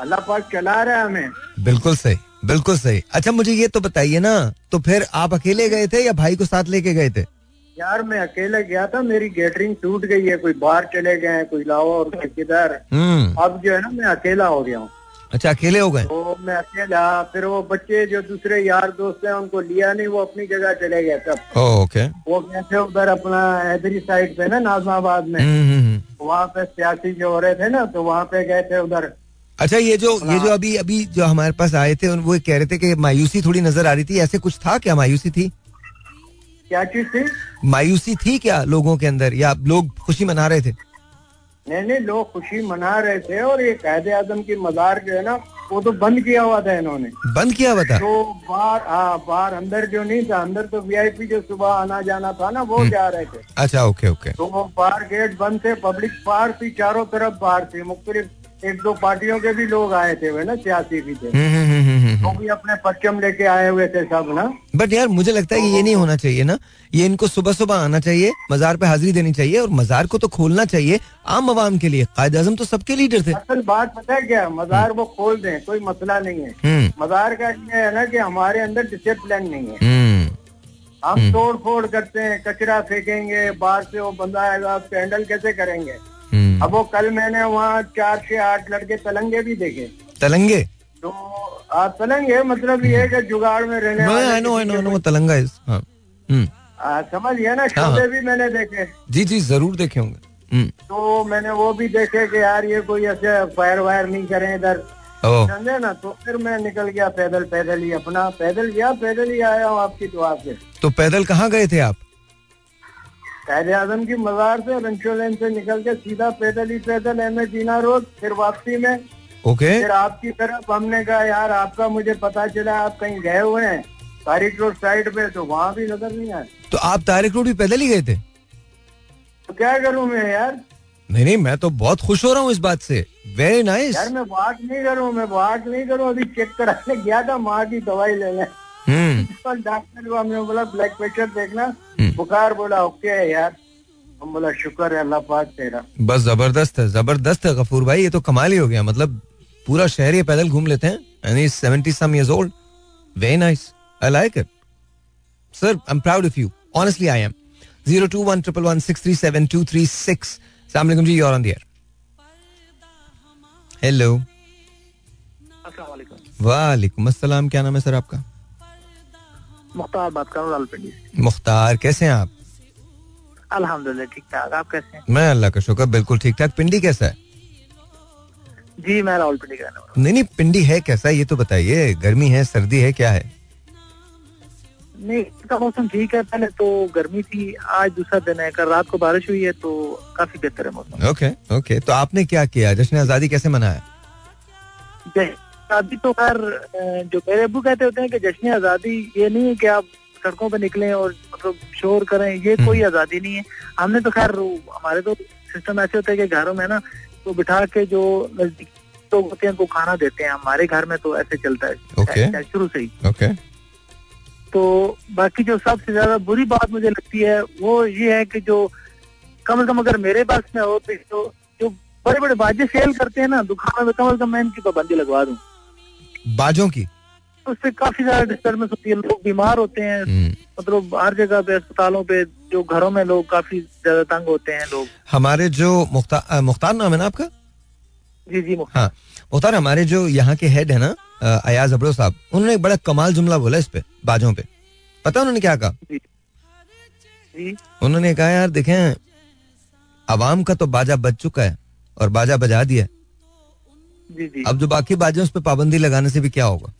अल्लाह पाक चला रहा है हमें। बिल्कुल सही बिल्कुल सही। अच्छा मुझे ये तो बताइए ना तो फिर आप अकेले गए थे या भाई को साथ लेके गए थे? यार मैं अकेले गया था मेरी गैटरिंग टूट गई है कोई बाहर चले गए हैं कोई लाहौर कोई किधर। हम्म। अब जो है ना मैं अकेला हो गया हूँ। अच्छा अकेले हो गए? तो मैं अकेला फिर वो बच्चे जो दूसरे यार दोस्त हैं उनको लिया नहीं वो अपनी जगह चले गए सब। Oh okay. वो गए थे उधर अपना हैदरी साइड पे ना नाजमाबाद में। हम्म हम्म। वहाँ पे सियासी जो हो रहे थे ना तो वहाँ पे गए थे उधर। अच्छा ये जो ये जो अभी अभी जो हमारे पास आए थे वो कह रहे थे कि मायूसी थोड़ी नज़र आ रही थी ऐसे कुछ था क्या मायूसी थी? क्या चीज़ थी? मायूसी थी क्या लोगों के अंदर? या लोग खुशी मना रहे थे? नहीं नहीं लोग खुशी मना रहे थे और ये कायदे आज़म की मजार जो है ना वो तो बंद किया हुआ था इन्होंने। बंद किया हुआ था? तो बाहर हाँ बाहर अंदर जो नहीं था अंदर तो वीआईपी जो सुबह आना जाना था ना वो जा रहे थे। अच्छा ओके ओके। तो वो बाहर गेट बंद थे पब्लिक बाहर थी चारों तरफ़ बाहर थी मुख्तलिफ़ एक दो पार्टियों के भी लोग आए थे वे ना सियासी भी थे। हम्म हम्म हम्म वो भी अपने परचम लेके आए हुए थे सब ना। बट यार मुझे लगता है कि ये नहीं होना चाहिए ना। ये इनको सुबह सुबह आना चाहिए मजार पे हाजिरी देनी चाहिए और मजार को तो खोलना चाहिए आम आवाम के लिए। कायद आज़म तो सबके लीडर थे। असल बात पता है क्या? मजार वो खोल दें कोई मसला नहीं है। मजार का ये है ना कि हमारे अंदर डिसिप्लिन नहीं है। हम तोड़ फोड़ करते हैं कचरा फेंकेंगे बाहर से वो बंदा आएगा हैंडल कैसे करेंगे? अब वो कल मैंने वहाँ चार से आठ लड़के तलंगे भी देखे। तलंगे? तो आप तलंगे मतलब ये है कि जुगाड़ में रहने I know I know no तलंगा is हाँ। हम्म। समझ गया ना हाँ, शोले हाँ। भी मैंने देखे। जी जी ज़रूर देखे होंगे। हम्म, तो मैंने वो भी देखे कि यार ये कोई ऐसे फायर वायर नहीं करें इधर। समझे ना तो फिर मैं निकल गया पैदल पैदल ही अपना पैदल गया पैदल ही आया हूँ आपकी दुआ से। तो पैदल कहाँ गए थे आप? कायदे आज़म की मजार से रंशो लेन से निकल के सीधा पैदल ही पैदल एम जीना रोड फिर वापसी में। ओके फिर आपकी तरफ़ हमने कहा यार आपका मुझे पता चला आप कहीं गए हुए हैं तारिक रोड साइड पे तो वहाँ भी नज़र नहीं आया। तो आप तारिक रोड भी पैदल ही गए थे? तो क्या करूँ मैं यार? नहीं नहीं मैं तो बहुत खुश हो रहा हूँ इस बात से। Very nice nice. यार मैं बात नहीं करूँ मैं बात नहीं करूँ अभी चेक कराने गया था माँ की दवाई लेने। डॉक्टर को हमने बोला ब्लड प्रेशर देखना। हम्म। बुखार बोला ओके है यार। हम बोला शुक्र है अल्लाह पाक तेरा। बस ज़बरदस्त है ज़बरदस्त है गफूर भाई ये तो कमाल ही हो गया। मतलब पूरा शहर ये पैदल घूम लेते हैं। And he seventy some years old very nice I like it sir I am proud of you honestly I am zero two one triple one six three seven two three six सलाम जी you're on the air hello वालेकुम अस्सलाम क्या नाम है sir आपका मुख्तार बात कर रहा हूँ से। मुख्तार कैसे हैं आप? अल्हम्दुलिल्लाह ठीक ठाक। आप कैसे हैं? मैं अल्लाह का शुक्र बिल्कुल ठीक ठाक। पिंडी कैसा है? जी मैं रावलपिंडी का रहने नहीं नहीं पिंडी है कैसा? ये तो बताइए गर्मी है सर्दी है क्या है? नहीं इसका मौसम ठीक है पहले तो गर्मी थी आज दूसरा दिन है कल रात को बारिश हुई है तो काफ़ी बेहतर है मौसम। ओके ओके तो आपने क्या किया? जश्न आज़ादी कैसे मनाया? आज़ादी तो खैर जो मेरे अबू कहते होते हैं कि जश्न आज़ादी ये नहीं है कि आप सड़कों पर निकलें और मतलब शोर करें ये हम्म। कोई आज़ादी नहीं है। हमने तो खैर हमारे तो सिस्टम ऐसे होते हैं कि घरों में ना तो बिठा के जो नज़दीक लोग होते हैं उनको खाना देते हैं। हमारे घर में तो ऐसे चलता है। Okay. शुरू से ही। ओके। तो बाकी जो सबसे ज़्यादा बुरी बात मुझे लगती है वो ये है कि जो कम से कम अगर मेरे पास में हो तो जो जो बड़े बड़े बाजे सेल करते हैं ना दुकानों में कम से कम मैं इनकी पाबंदी लगवा दूँ। बाजों की? उससे काफ़ी ज़्यादा डिस्टर्बेंस होती है। लोग बीमार होते हैं। हम्म, मतलब हर जगह पे अस्पतालों पे जो घरों में लोग काफ़ी ज़्यादा तंग होते हैं लोग। हमारे जो मुख्तार मुख्तार नाम है ना आपका? जी जी हाँ। मुख्तार हमारे जो यहाँ के हेड है ना अयाज अबरो साहब उन्होंने एक बड़ा कमाल जुमला बोला इस पे बाजों पे। पता उन्होंने क्या कहा? जी। उन्होंने कहा यार देखें आवाम का तो बाजा बज चुका है और बाजा बजा दिया। जी जी। अब जो बाकी बाजे उस पर पाबंदी लगाने से भी क्या होगा?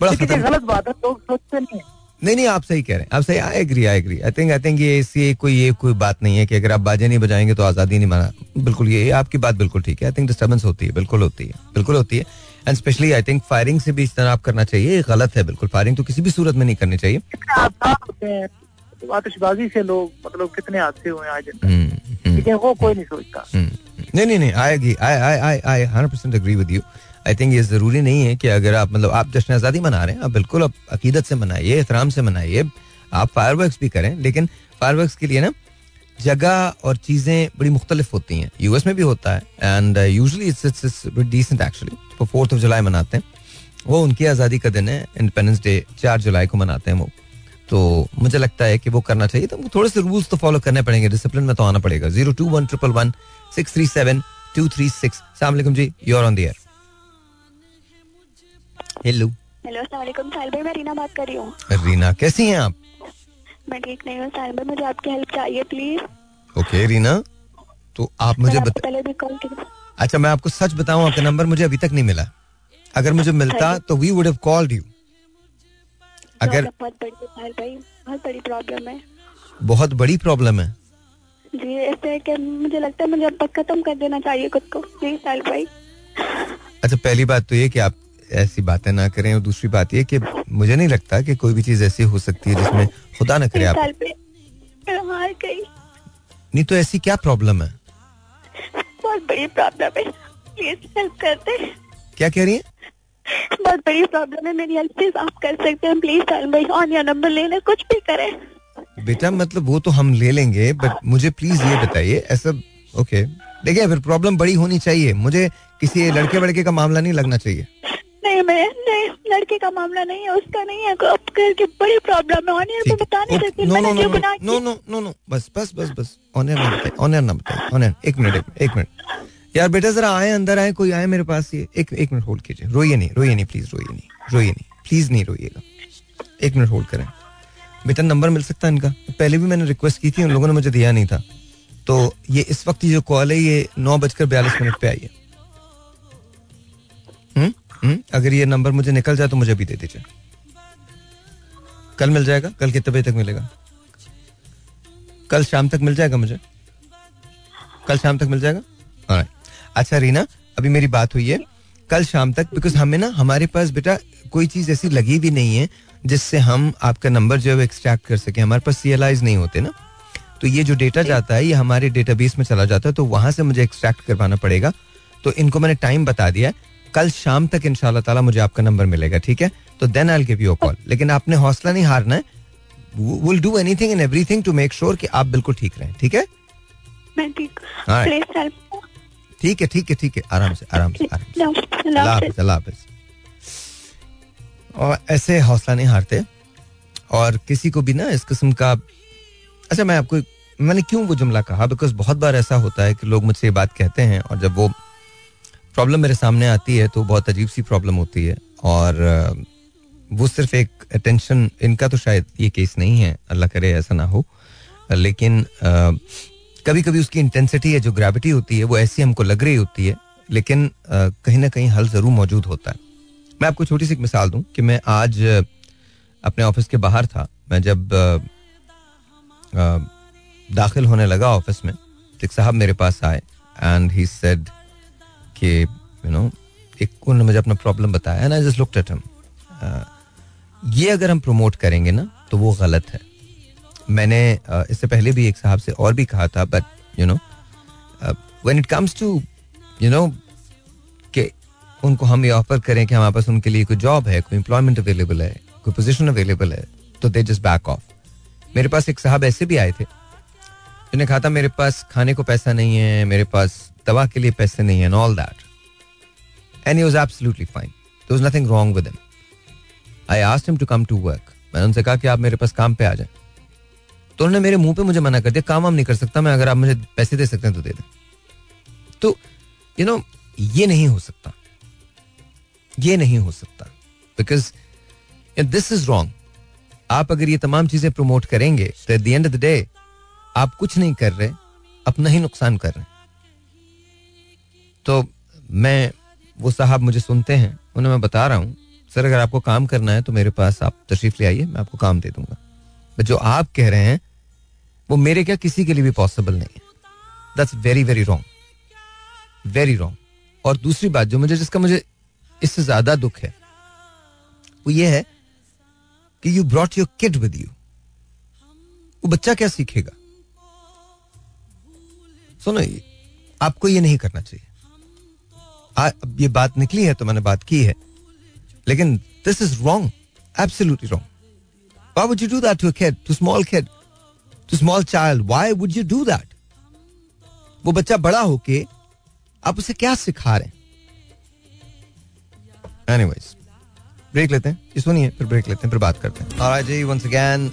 बड़ा गलत बात है लोग सोचते नहीं नहीं नहीं आप सही कह रहे हैं। आप सही I agree I agree I think I think ये इससे कोई ये कोई बात नहीं है कि अगर आप बाजे नहीं बजाएँगे तो आज़ादी नहीं माना। बिल्कुल ये आपकी बात बिल्कुल ठीक है। आई थिंक डिस्टर्बेंस होती है बिल्कुल होती है बिल्कुल होती है। And specially I think firing से भी इज्तनाब करना चाहिए ये गलत है बिल्कुल। फायरिंग तो किसी भी सूरत में नहीं करनी चाहिए। आतिशबाजी से लोग मतलब कितने हादसे हुए आज? हम्म, हम्म, लेकिन वो कोई नहीं सोचता। हम्म। नहीं नहीं नहीं, आएगी I I I I hundred percent agree with you I think ये ज़रूरी नहीं है कि अगर आप मतलब आप जश्न आज़ादी मना रहे हैं, आप बिल्कुल आप अकीदत से मनाइए, एहतराम से मनाइए, आप फायर भी करें, लेकिन फायर के लिए ना, जगह और चीज़ें बड़ी मुख्तलिफ़ होती हैं। यूएस में भी होता है and usually it's it's decent actually fourth of July मनाते हैं, वो उनकी आज़ादी का दिन है इंडिपेंडेंस डे चार जुलाई को मनाते हैं वो। तो मुझे लगता है कि वो करना चाहिए। तो थोड़े से रूल्स तो फॉलो करने पड़ेंगे। डिसिप्लिन में तो आना पड़ेगा। Zero two one triple one six three seven two three six सलाम जी you're on the air hello hello अस्सलाम साहिल भाई मैं रीना बात कर रही हूँ। रीना कैसी हैं आप? मैं ठीक नहीं हूँ। साहिल भाई मुझे आपकी हेल्प चाहिए प्लीज़ ओके रीना तो आप मुझे बता पहले भी कॉल अच्छा मैं आपको सच बताऊँ आपका नंबर मुझे अभी तक नहीं मिला। अगर मुझे मिलता तो we would have called you अगर बहुत बड़ी भाई बहुत बड़ी प्रॉब्लम है। बहुत बड़ी प्रॉब्लम है। जी ऐसे कि मुझे लगता है मुझे अब खत्म कर देना चाहिए खुद को। साहिल भाई। अच्छा पहली बात तो ये कि आप ऐसी बातें ना करें और दूसरी बात ये कि मुझे नहीं लगता कि कोई भी चीज़ ऐसी हो सकती है जिसमें खुदा ना करे आप। हार गई। नहीं तो ऐसी क्या प्रॉब्लम है? बहुत बड़ी प्रॉब्लम है। प्लीज़ हेल्प करते क्या कह रही है? बहुत बड़ी प्रॉब्लम है मेरी हेल्प प्लीज़ आप कर सकते हैं प्लीज़ साहिल भाई ऑन या नंबर ले लें कुछ भी करें। बेटा मतलब वो तो हम ले लेंगे बट मुझे प्लीज़ ये बताइए ऐसा ओके देखिए फिर प्रॉब्लम बड़ी होनी चाहिए मुझे किसी लड़के वड़के का मामला नहीं लगना चाहिए। नहीं मैं नहीं लड़के का मामला नहीं है उसका नहीं है अब करके बड़ी प्रॉब्लम है ऑन एयर पे ठीक बता नहीं सकती no no no no no no बस बस बस बस ऑनर ना बताइए ऑनर ना बताइए मिनट एक मिनट एक मिनट। यार बेटा, जरा आए, अंदर आए, कोई आए मेरे पास ये। एक एक मिनट होल्ड कीजिए। रोइए नहीं रोइए नहीं प्लीज़ रोइए नहीं रोइए नहीं प्लीज़ नहीं रोइएगा। एक मिनट होल्ड करें। बेटा नंबर मिल सकता है इनका। पहले भी मैंने रिक्वेस्ट की थी, उन लोगों ने मुझे दिया नहीं था। तो ये इस वक्त जो कॉल है, ये नौ बजकर बयालीस मिनट पे आई है। हम्म? हम्म? अगर ये नंबर मुझे निकल जाए तो मुझे भी दे दीजिए। कल मिल जाएगा? कल कितने बजे तक मिलेगा? कल शाम तक मिल जाएगा मुझे? कल शाम तक मिल जाएगा? Alright. अच्छा रीना अभी मेरी बात हुई है। कल शाम तक बिकॉज़ हमें ना हमारे पास बेटा कोई चीज़ ऐसी लगी भी नहीं है जिससे हम आपका नंबर जो है वो एक्सट्रैक्ट कर सके। हमारे पास सी नहीं होते ना। तो ये जो डेटा जाता है ये हमारे डेटाबेस में चला जाता है तो वहाँ से मुझे एक्सट्रैक्ट करवाना पड़ेगा। तो इनको मैंने टाइम बता दिया है। कल शाम तक इंशाल्लाह ताला मुझे आपका नंबर मिलेगा ठीक है? तो then I give you call लेकिन आपने हौसला नहीं हारना है। Will do anything and everything to make sure कि आप बिल्कुल ठीक रहें ठीक है? मैं ठीक प्लीज़ हेल्प ठीक है ठीक है ठीक है। आराम से आराम से आराम से। अल्लाह हाफिज अल्लाह हाफिज। और ऐसे हौसला नहीं हारते। और किसी को भी ना इस किस्म का अच्छा मैं आपको मैंने क्यों वो जुमला कहा? बिकॉज़ बहुत बार ऐसा होता है कि लोग मुझसे ये बात कहते हैं और जब वो प्रॉब्लम मेरे सामने आती है तो बहुत अजीब सी प्रॉब्लम होती है। और वो सिर्फ़ एक अटेंशन इनका तो शायद ये केस नहीं है अल्लाह करे ऐसा ना हो। लेकिन कभी कभी उसकी इंटेंसिटी या जो ग्रेविटी होती है, वो ऐसी हमको लग रही होती है, लेकिन कहीं ना कहीं हल ज़रूर मौजूद होता है। मैं आपको छोटी सी मिसाल दूँ कि मैं आज अपने ऑफ़िस के बाहर था। मैं जब दाखिल होने लगा ऑफ़िस में, एक साहब मेरे पास आए एंड ही सेड कि यू नो एक उन्होंने मुझे अपना प्रॉब्लम बताया and I just looked at him ये अगर हम प्रमोट करेंगे ना तो वो गलत है। मैंने इससे पहले भी एक साहब से और भी कहा था but you know when it comes to you know कि उनको हम ये ऑफ़र करें कि हमारे पास उनके लिए कोई जॉब है, कोई एम्प्लॉयमेंट अवेलेबल है, कोई पोजीशन अवेलेबल है तो दे जस्ट बैक ऑफ़ मेरे पास एक साहब ऐसे भी आए थे, जिन्होंने कहा था, मेरे पास खाने को पैसा नहीं है, मेरे पास दवा के लिए पैसे नहीं है all that and he was fine was nothing wrong with him I asked him to come to work मैंने उनसे कहा कि आप मेरे पास काम पे आ जाएँ। तो उन्होंने मेरे मुँह पे मुझे मना कर दिया, काम हम नहीं कर सकता मैं, अगर आप मुझे पैसे दे सकते हैं तो दे दें। तो यू नो ये नहीं हो सकता। ये नहीं हो सकता। बिकॉज़ दिस इज़ रॉन्ग आप अगर ये तमाम चीज़ें प्रमोट करेंगे तो at the end of the day आप कुछ नहीं कर रहे, अपना ही नुकसान कर रहे तो मैं, वो साहब मुझे सुनते हैं, उन्हें मैं बता रहा हूँ, सर, अगर आपको काम करना है तो मेरे पास आप तशरीफ़ ले आइए, मैं आपको काम दे दूँगा। जो आप कह रहे हैं वो मेरे क्या किसी के लिए भी पॉसिबल नहीं है। That's very very wrong very wrong और दूसरी बात जो मुझे जिसका मुझे इससे ज़्यादा दुख है वो ये है कि you brought your kid with you वो बच्चा क्या सीखेगा? सुनो ये आपको ये नहीं करना चाहिए। आ, अब ये बात निकली है तो मैंने बात की है। लेकिन this is wrong absolutely wrong Why would you do that to a kid, a small child? Why would you do वो बच्चा बड़ा होके आप उसे क्या सिखा रहे हैं? एनीवेज ब्रेक लेते हैं। ये सुनिए फिर ब्रेक लेते हैं फिर बात करते हैं। Alright ji once again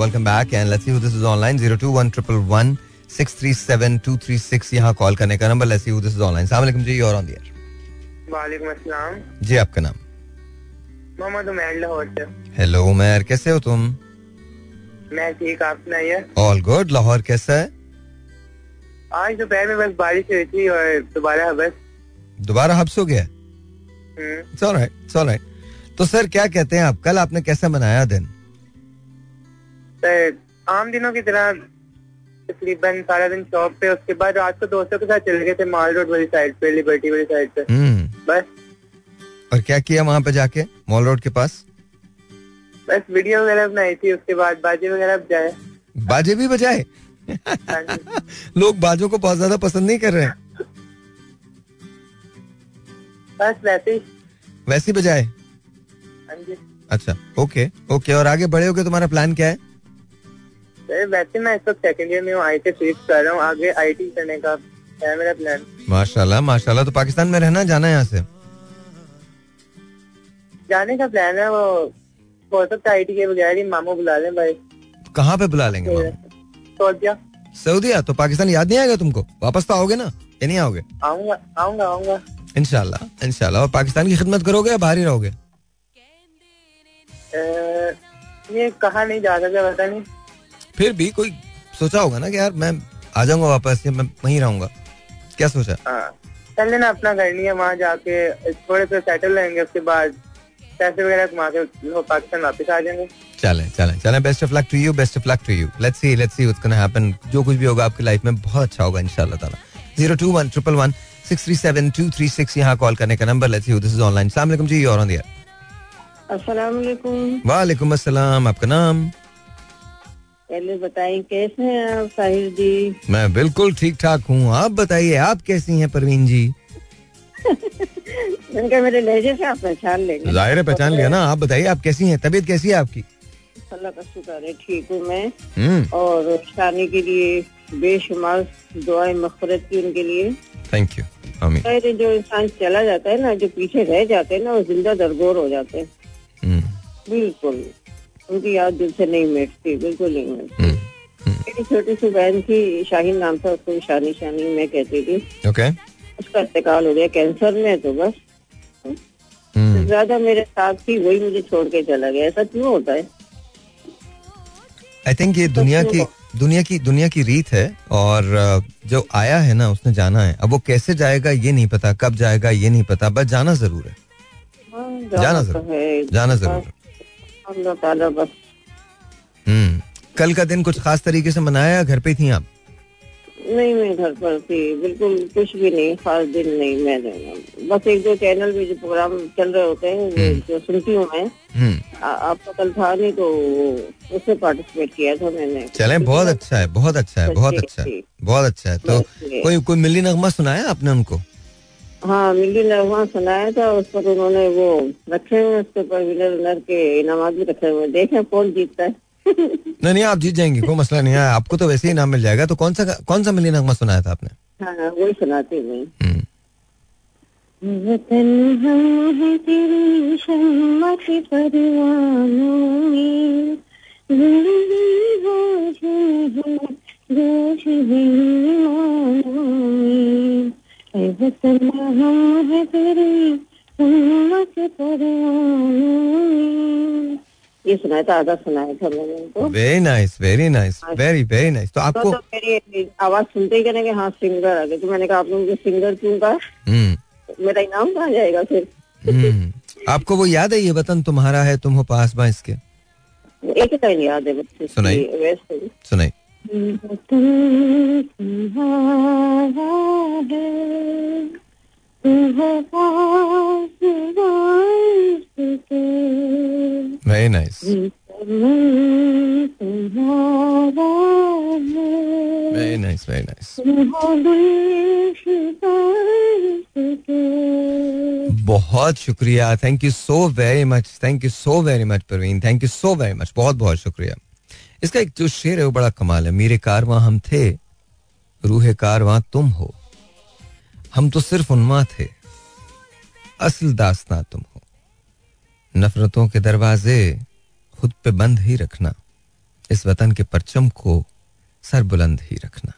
welcome back and let's see this is online 021 637 यहाँ कॉल करने का number let's see this is online अस्सलाम वालेकुम जी और ऑन द एयर वालेकुम अस्सलाम। जी आपका नाम? मोहम्मद उमैर लाहौर से। हेलो उमर कैसे हो तुम? मैं ठीक आप सुनाइए। ऑल गुड लाहौर कैसा है? आज दोपहर में बस बारिश हुई थी और दोबारा बस। दोबारा हब्स हो गया? इट्स ऑलराइट इट्स ऑलराइट तो सर क्या कहते हैं आप? कल आपने कैसा मनाया दिन? तो आम दिनों की तरह तकरीबन सारा दिन शॉप पे उसके बाद रात को दोस्तों के साथ चले गए थे माल रोड वाली साइड पे लिबर्टी वाली साइड पे। हम्म। बस। और क्या किया वहाँ पे जाके मॉल रोड के पास? बस वीडियो वगैरह बनाई थी उसके बाद बाजी वगैरह बजाए। बाजे भी बजाए? हाँ लोग बाजों को बहुत ज़्यादा पसंद नहीं कर रहे हैं। बस वैसे वैसे बजाए? हाँ अच्छा ओके ओके और आगे बड़े होके तुम्हारा प्लान क्या है? तो वैसे मैं इस वक्त सेकंड ईयर में हूँ आई टी स्विच कर रहा हूँ आगे आई टी करने का है मेरा प्लान माशाल्लाह माशाल्लाह तो पाकिस्तान में रहना जाना है यहाँ से? जाने का प्लान है वो हो सकता है आई टी के बगैर ही मामू बुला लें भाई। कहाँ पे बुला लेंगे मामू? सोचिया सऊदीया? तो पाकिस्तान याद नहीं आएगा तुमको? वापस तो आओगे ना? या नहीं आओगे? आऊँगा आऊँगा आऊँगा। इनशाला इनशाला और पाकिस्तान की खिदमत करोगे या बाहर ही रहोगे? ये कहा नहीं जा सकता पता नहीं। फिर भी कोई सोचा होगा ना कि यार मैं आ जाऊँगा वापस या मैं वहीं रहूँगा? क्या सोचा? हाँ। चल लेना अपना करनी है वहाँ जाके थोड़े से सेटल रहेंगे उसके बाद पैसे वगैरह कमा के पाकिस्तान वापस आ जाएँगे। चले चले चले। Best of luck to you best of luck to you let's see let's see what's gonna happen जो कुछ भी होगा आपकी लाइफ में बहुत अच्छा होगा इंशाल्लाह ताला। Zero two one triple one six three seven two three six यहाँ कॉल करने का number let's see this is online सलाम जी और ऑन द अस्सलाम वालेकुम। वालेकुम अस्सलाम आपका नाम? पहले बताएँ कैसे हैं आप साहिर जी? मैं बिल्कुल ठीक ठाक हूँ। आप बताइए आप कैसी हैं परवीन जी? इनका मेरे लहजे से आप पहचान लेंगे। ज़ाहिर है पहचान लिया ना। आप बताइए आप कैसी हैं? तबीयत कैसी है आपकी? अल्लाह का शुक्र है ठीक हूँ मैं। हम्म। और शानी के लिए बेशुमार दुआएँ मफरत की उनके लिए। थैंक यू जो इंसान चला जाता है ना जो पीछे रह जाते हैं ना वो ज़िंदा दरगोर हो जाते हैं। हम्म, बिल्कुल। उनकी याद दिल से नहीं मिटती बिल्कुल नहीं मिटती। हम्म, मेरी छोटी सी बहन थी शाहीन नाम था उसको शानी शानी मैं कहती थी। ओके उसका इंतकाल हो गया कैंसर में तो बस। हम्म, ज़्यादा मेरे साथ थी वही मुझे छोड़ के चला गया। ऐसा क्यों होता है? आई थिंक ये दुनिया की दुनिया की दुनिया की रीत है और जो आया है ना उसने जाना है। अब वो कैसे जाएगा ये नहीं पता। कब जाएगा ये नहीं पता। बस जाना ज़रूर है। हाँ, जाना तो ज़रूर। है। जाना ज़रूर। हम्म। कल का दिन कुछ खास तरीके से मनाया घर पे थी आप? नहीं मैं घर पर थी बिल्कुल कुछ भी नहीं खास दिन नहीं मैं बस एक दो चैनल में जो प्रोग्राम चल रहे होते हैं जो सुनती हूँ मैं। हम्म। आपका कल था नहीं तो उससे पार्टिसिपेट किया था मैंने। चले बहुत अच्छा है बहुत अच्छा है बहुत अच्छा है बहुत अच्छा है। तो कोई कोई मिली नगमा सुनाया आपने उनको? हाँ मिली नगमा सुनाया था उस पर उन्होंने वो रखे हुए उसके विनर विनर के इनाम भी रखे हुए देखें कौन जीतता है। नहीं नहीं आप जीत जाएँगे कोई मसला नहीं है। आपको तो वैसे ही नाम मिल जाएगा। तो कौन सा कौन सा मिली नगमा सुनाया था आपने? हाँ वही सुनाती हूँ हम्म, वतन हम है तेरी शम्मा के परवानों में ज़िंदगी हो जाए जोश बेईमानों। में वतन हम है तेरी शम्मा के परवानों में ये सुनाया था आधा सुनाया था मैंने उनको very nice very nice very very nice तो तो, आपको तो मेरी आवाज़ सुनते ही कहने के हाँ सिंगर आ गए। तो मैंने कहा आपने मुझे सिंगर क्यों कहा? हम्म। मेरा इनाम कहाँ जाएगा फिर? हम्म, आपको वो याद है ये वतन तुम्हारा है तुम हो पास बा इसके एक ही याद है बच्चे की। वैसे सुनाई। वतन तुम्हारा है, वेरी नाइस तुम हो गुलशिता इसके। बहुत शुक्रिया। Thank you so very much thank you so very much Parveen thank you so very much बहुत बहुत शुक्रिया। इसका एक जो शेर है, वो बड़ा कमाल है। मेरे कारवां हम थे, रूहे कारवां तुम हो। हम तो सिर्फ़ उन्मा थे। असल दास्तां तुम हो। नफरतों के दरवाजे खुद पे बंद ही रखना। इस वतन के परचम को सर बुलंद ही रखना।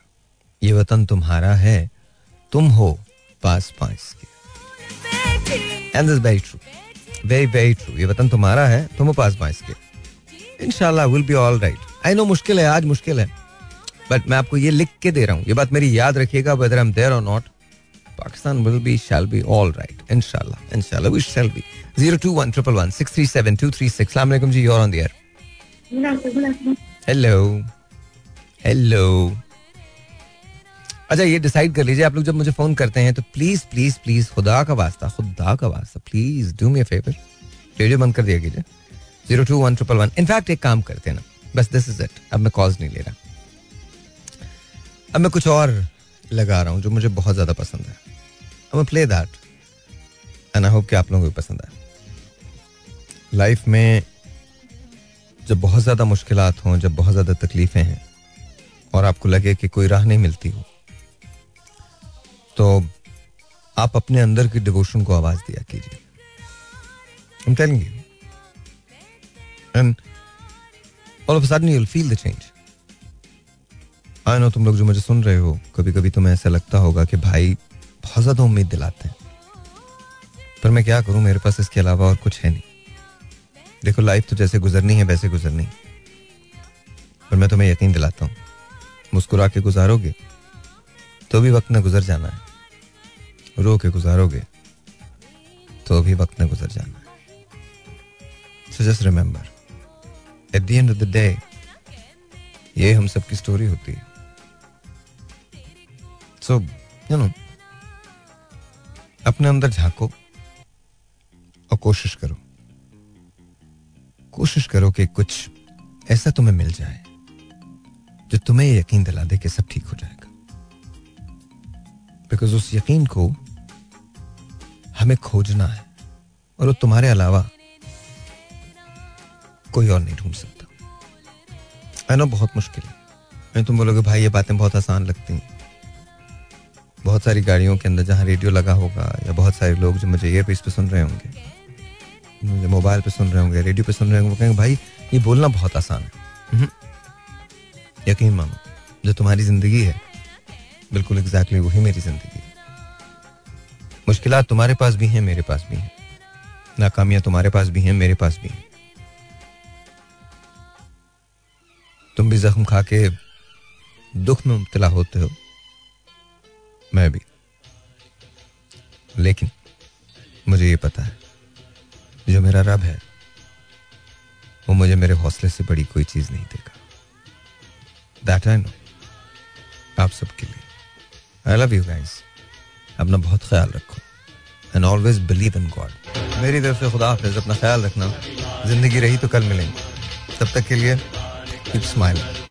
ये वतन तुम्हारा है, तुम हो पास पास के। And this very true very very true ये वतन तुम्हारा है, तुम हो पास पास के। इनशाला will be all right I know मुश्किल है, आज मुश्किल है। बट मैं आपको ये लिख के दे रहा हूँ। ये बात मेरी याद रखिएगा वेदर एम देयर और not shall be zero two one triple one six three seven two three six सलाम जी you're on the air hello hello अच्छा ये डिसाइड कर लीजिए, आप लोग जब मुझे फ़ोन करते हैं तो प्लीज़ प्लीज़ प्लीज़ खुदा का वास्ता, खुदा का वास्ता please do me favour radio बंद कर दिया कीजिए। Zero two one triple one in fact एक काम करते हैं ना, बस दिस इज़ इट अब मैं कॉल्स नहीं ले रहा। अब मैं कुछ और लगा रहा हूँ, जो मुझे बहुत ज़्यादा पसंद है play that and I hope कि आप लोगों को भी पसंद है लाइफ में जब बहुत ज़्यादा मुश्किल हों, जब बहुत ज़्यादा तकलीफें हैं, और आपको लगे कि कोई राह नहीं मिलती हो तो आप अपने अंदर की डिवोशन को आवाज़ दिया कीजिए I'm telling you. And all of a. I know तुम लोग जो मुझे सुन रहे हो कभी कभी तुम्हें ऐसा लगता होगा कि भाई बहुत ज़्यादा उम्मीद दिलाते हैं। पर मैं क्या करूँ, मेरे पास इसके अलावा और कुछ है नहीं। देखो लाइफ तो जैसे गुजरनी है, वैसे गुजरनी। पर मैं तुम्हें यकीन दिलाता हूँ, मुस्कुरा के गुजारोगे तो भी वक्त न गुजर जाना है। रो के गुजारोगे तो भी वक्त न गुजर जाना है। So just remember at the end of the day ये हम सबकी स्टोरी होती है। सो यू नो अपने अंदर झांको और कोशिश करो। कोशिश करो कि कुछ ऐसा तुम्हें मिल जाए, जो तुम्हें यकीन दिला दे कि सब ठीक हो जाएगा। बिकॉज़ उस यकीन को हमें खोजना है और वो तुम्हारे अलावा कोई और नहीं ढूंढ सकता। आई नो बहुत मुश्किल है। तुम बोलोगे, भाई, ये बातें बहुत आसान लगती हैं। बहुत सारी गाड़ियों के अंदर जहाँ रेडियो लगा होगा या बहुत सारे लोग जो मुझे ईयर पे सुन रहे होंगे मुझे मोबाइल पे सुन रहे होंगे रेडियो पे सुन रहे होंगे वो कहेंगे भाई ये बोलना बहुत आसान है। यकीन मानो जो तुम्हारी ज़िंदगी है बिल्कुल एग्जैक्टली वही मेरी ज़िंदगी है। मुश्किल तुम्हारे पास भी हैं मेरे पास भी हैं। नाकामियाँ तुम्हारे पास भी हैं मेरे पास भी हैं। तुम भी जख्म खा के दुख में मुबतला होते हो। मैं भी। लेकिन मुझे ये पता है, जो मेरा रब है, वो मुझे मेरे हौसले से बड़ी कोई चीज़ नहीं देगा। दैट आई नो आप सबके लिए। आई लव यू गाइस अपना बहुत ख्याल रखो। And always believe in God मेरी तरफ़ से खुदा हाफिज, अपना ख्याल रखना। ज़िंदगी रही तो कल मिलेंगे। तब तक के लिए कीप स्माइलिंग